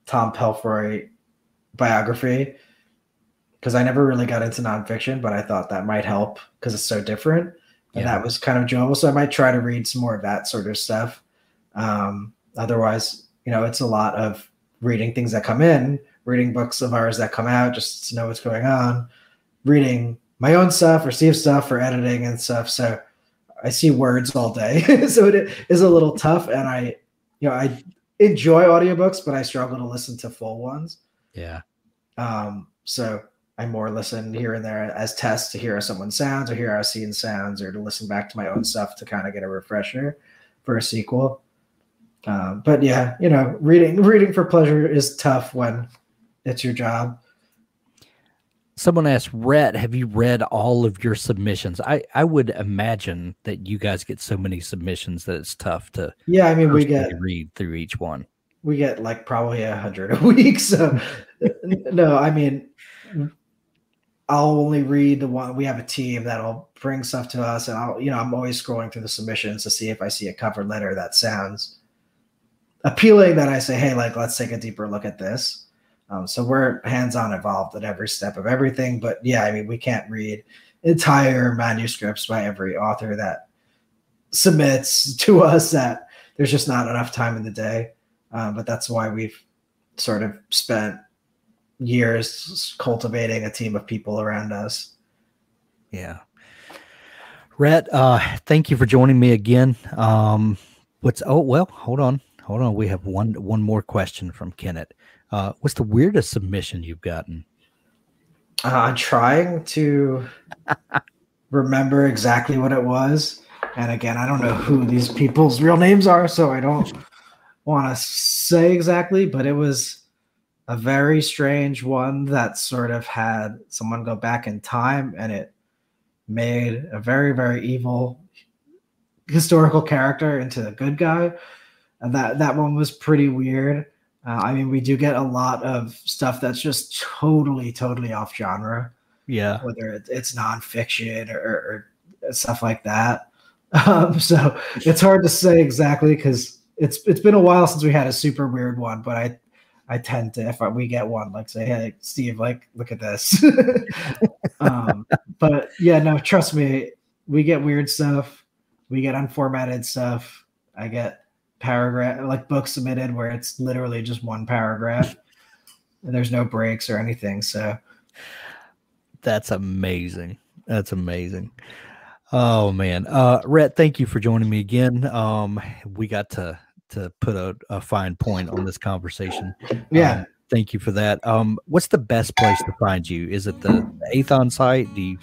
Tom Pelphrey biography because I never really got into nonfiction, but I thought that might help because it's so different. And yeah. that was kind of enjoyable. So I might try to read some more of that sort of stuff. Um, otherwise, you know, it's a lot of reading things that come in, reading books of ours that come out just to know what's going on, reading my own stuff or Steve's stuff for editing and stuff. So I see words all day. so it is a little tough. And I, you know, I enjoy audiobooks, but I struggle to listen to full ones. Yeah. Um, so I more listen here and there as tests to hear how someone sounds or hear how a scene sounds or to listen back to my own stuff to kind of get a refresher for a sequel. Um, but yeah, you know, reading reading for pleasure is tough when it's your job. Someone asked, Rhett, have you read all of your submissions? I, I would imagine that you guys get so many submissions that it's tough to yeah. I mean, we get read through each one. We get like probably a hundred a week. So no, I mean, I'll only read the one. We have a team that'll bring stuff to us, and I'll, you know, I'm always scrolling through the submissions to see if I see a cover letter that sounds appealing. That I say, hey, like, let's take a deeper look at this. Um, so we're hands-on involved at every step of everything. But yeah, I mean, we can't read entire manuscripts by every author that submits to us. That there's just not enough time in the day. Um, but that's why we've sort of spent years cultivating a team of people around us. Yeah. Rhett, uh, thank you for joining me again. Um, what's oh well, hold on, hold on. We have one one more question from Kenneth. Uh, what's the weirdest submission you've gotten? Uh, I'm trying to remember exactly what it was, and again, I don't know who these people's real names are, so I don't want to say exactly. But it was a very strange one that sort of had someone go back in time and it made a very very evil historical character into a good guy. And that that one was pretty weird. Uh, i mean we do get a lot of stuff that's just totally totally off genre. Yeah. Whether it, it's nonfiction or, or, stuff like that. Um, so it's hard to say exactly because it's it's been a while since we had a super weird one but i I tend to if we get one like say hey Steve like look at this. Um, but yeah no trust me we get weird stuff we get unformatted stuff I get paragraph like books submitted where it's literally just one paragraph and there's no breaks or anything so. That's amazing. That's amazing. Oh man. Uh Rhett thank you for joining me again. Um we got to to put a, a fine point on this conversation. Yeah. Um, Thank you for that. Um, what's the best place to find you? Is it the, the Aethon site? Do you?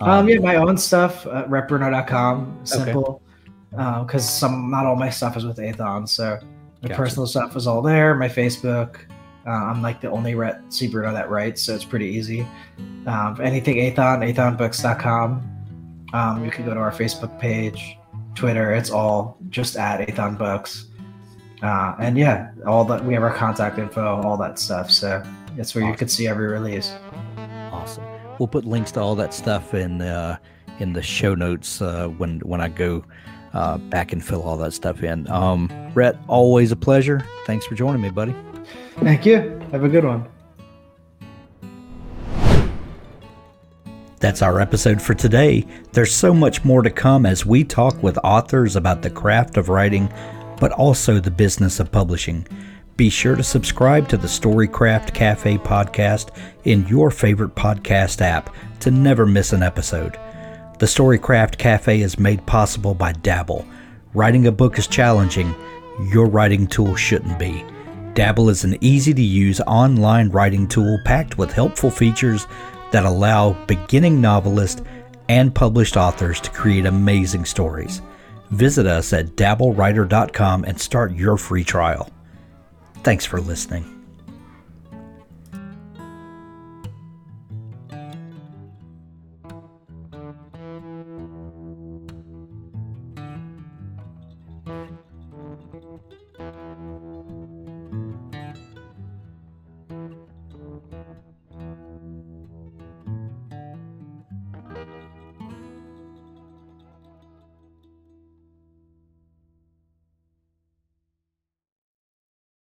Um, yeah, my own stuff at rhettbruno.com. Simple. Because okay. some, not all my stuff is with Aethon. So my gotcha. personal stuff is all there. My Facebook. Uh, I'm like the only C. Bruno that writes, so it's pretty easy. Um, anything Aethon, aethonbooks.com. Um, you can go to our Facebook page, Twitter. It's all just at Aethon Books. Uh, and yeah, all that we have our contact info, all that stuff. So that's where awesome. you could see every release. Awesome. We'll put links to all that stuff in uh, in the show notes uh, when when I go uh, back and fill all that stuff in. Um, Rhett, always a pleasure. Thanks for joining me, buddy. Thank you. Have a good one. That's our episode for today. There's so much more to come as we talk with authors about the craft of writing, but also the business of publishing. Be sure to subscribe to the Storycraft Cafe podcast in your favorite podcast app to never miss an episode. The Storycraft Cafe is made possible by Dabble. Writing a book is challenging, your writing tool shouldn't be. Dabble is an easy to use online writing tool packed with helpful features that allow beginning novelists and published authors to create amazing stories. Visit us at dabblewriter.com and start your free trial. Thanks for listening.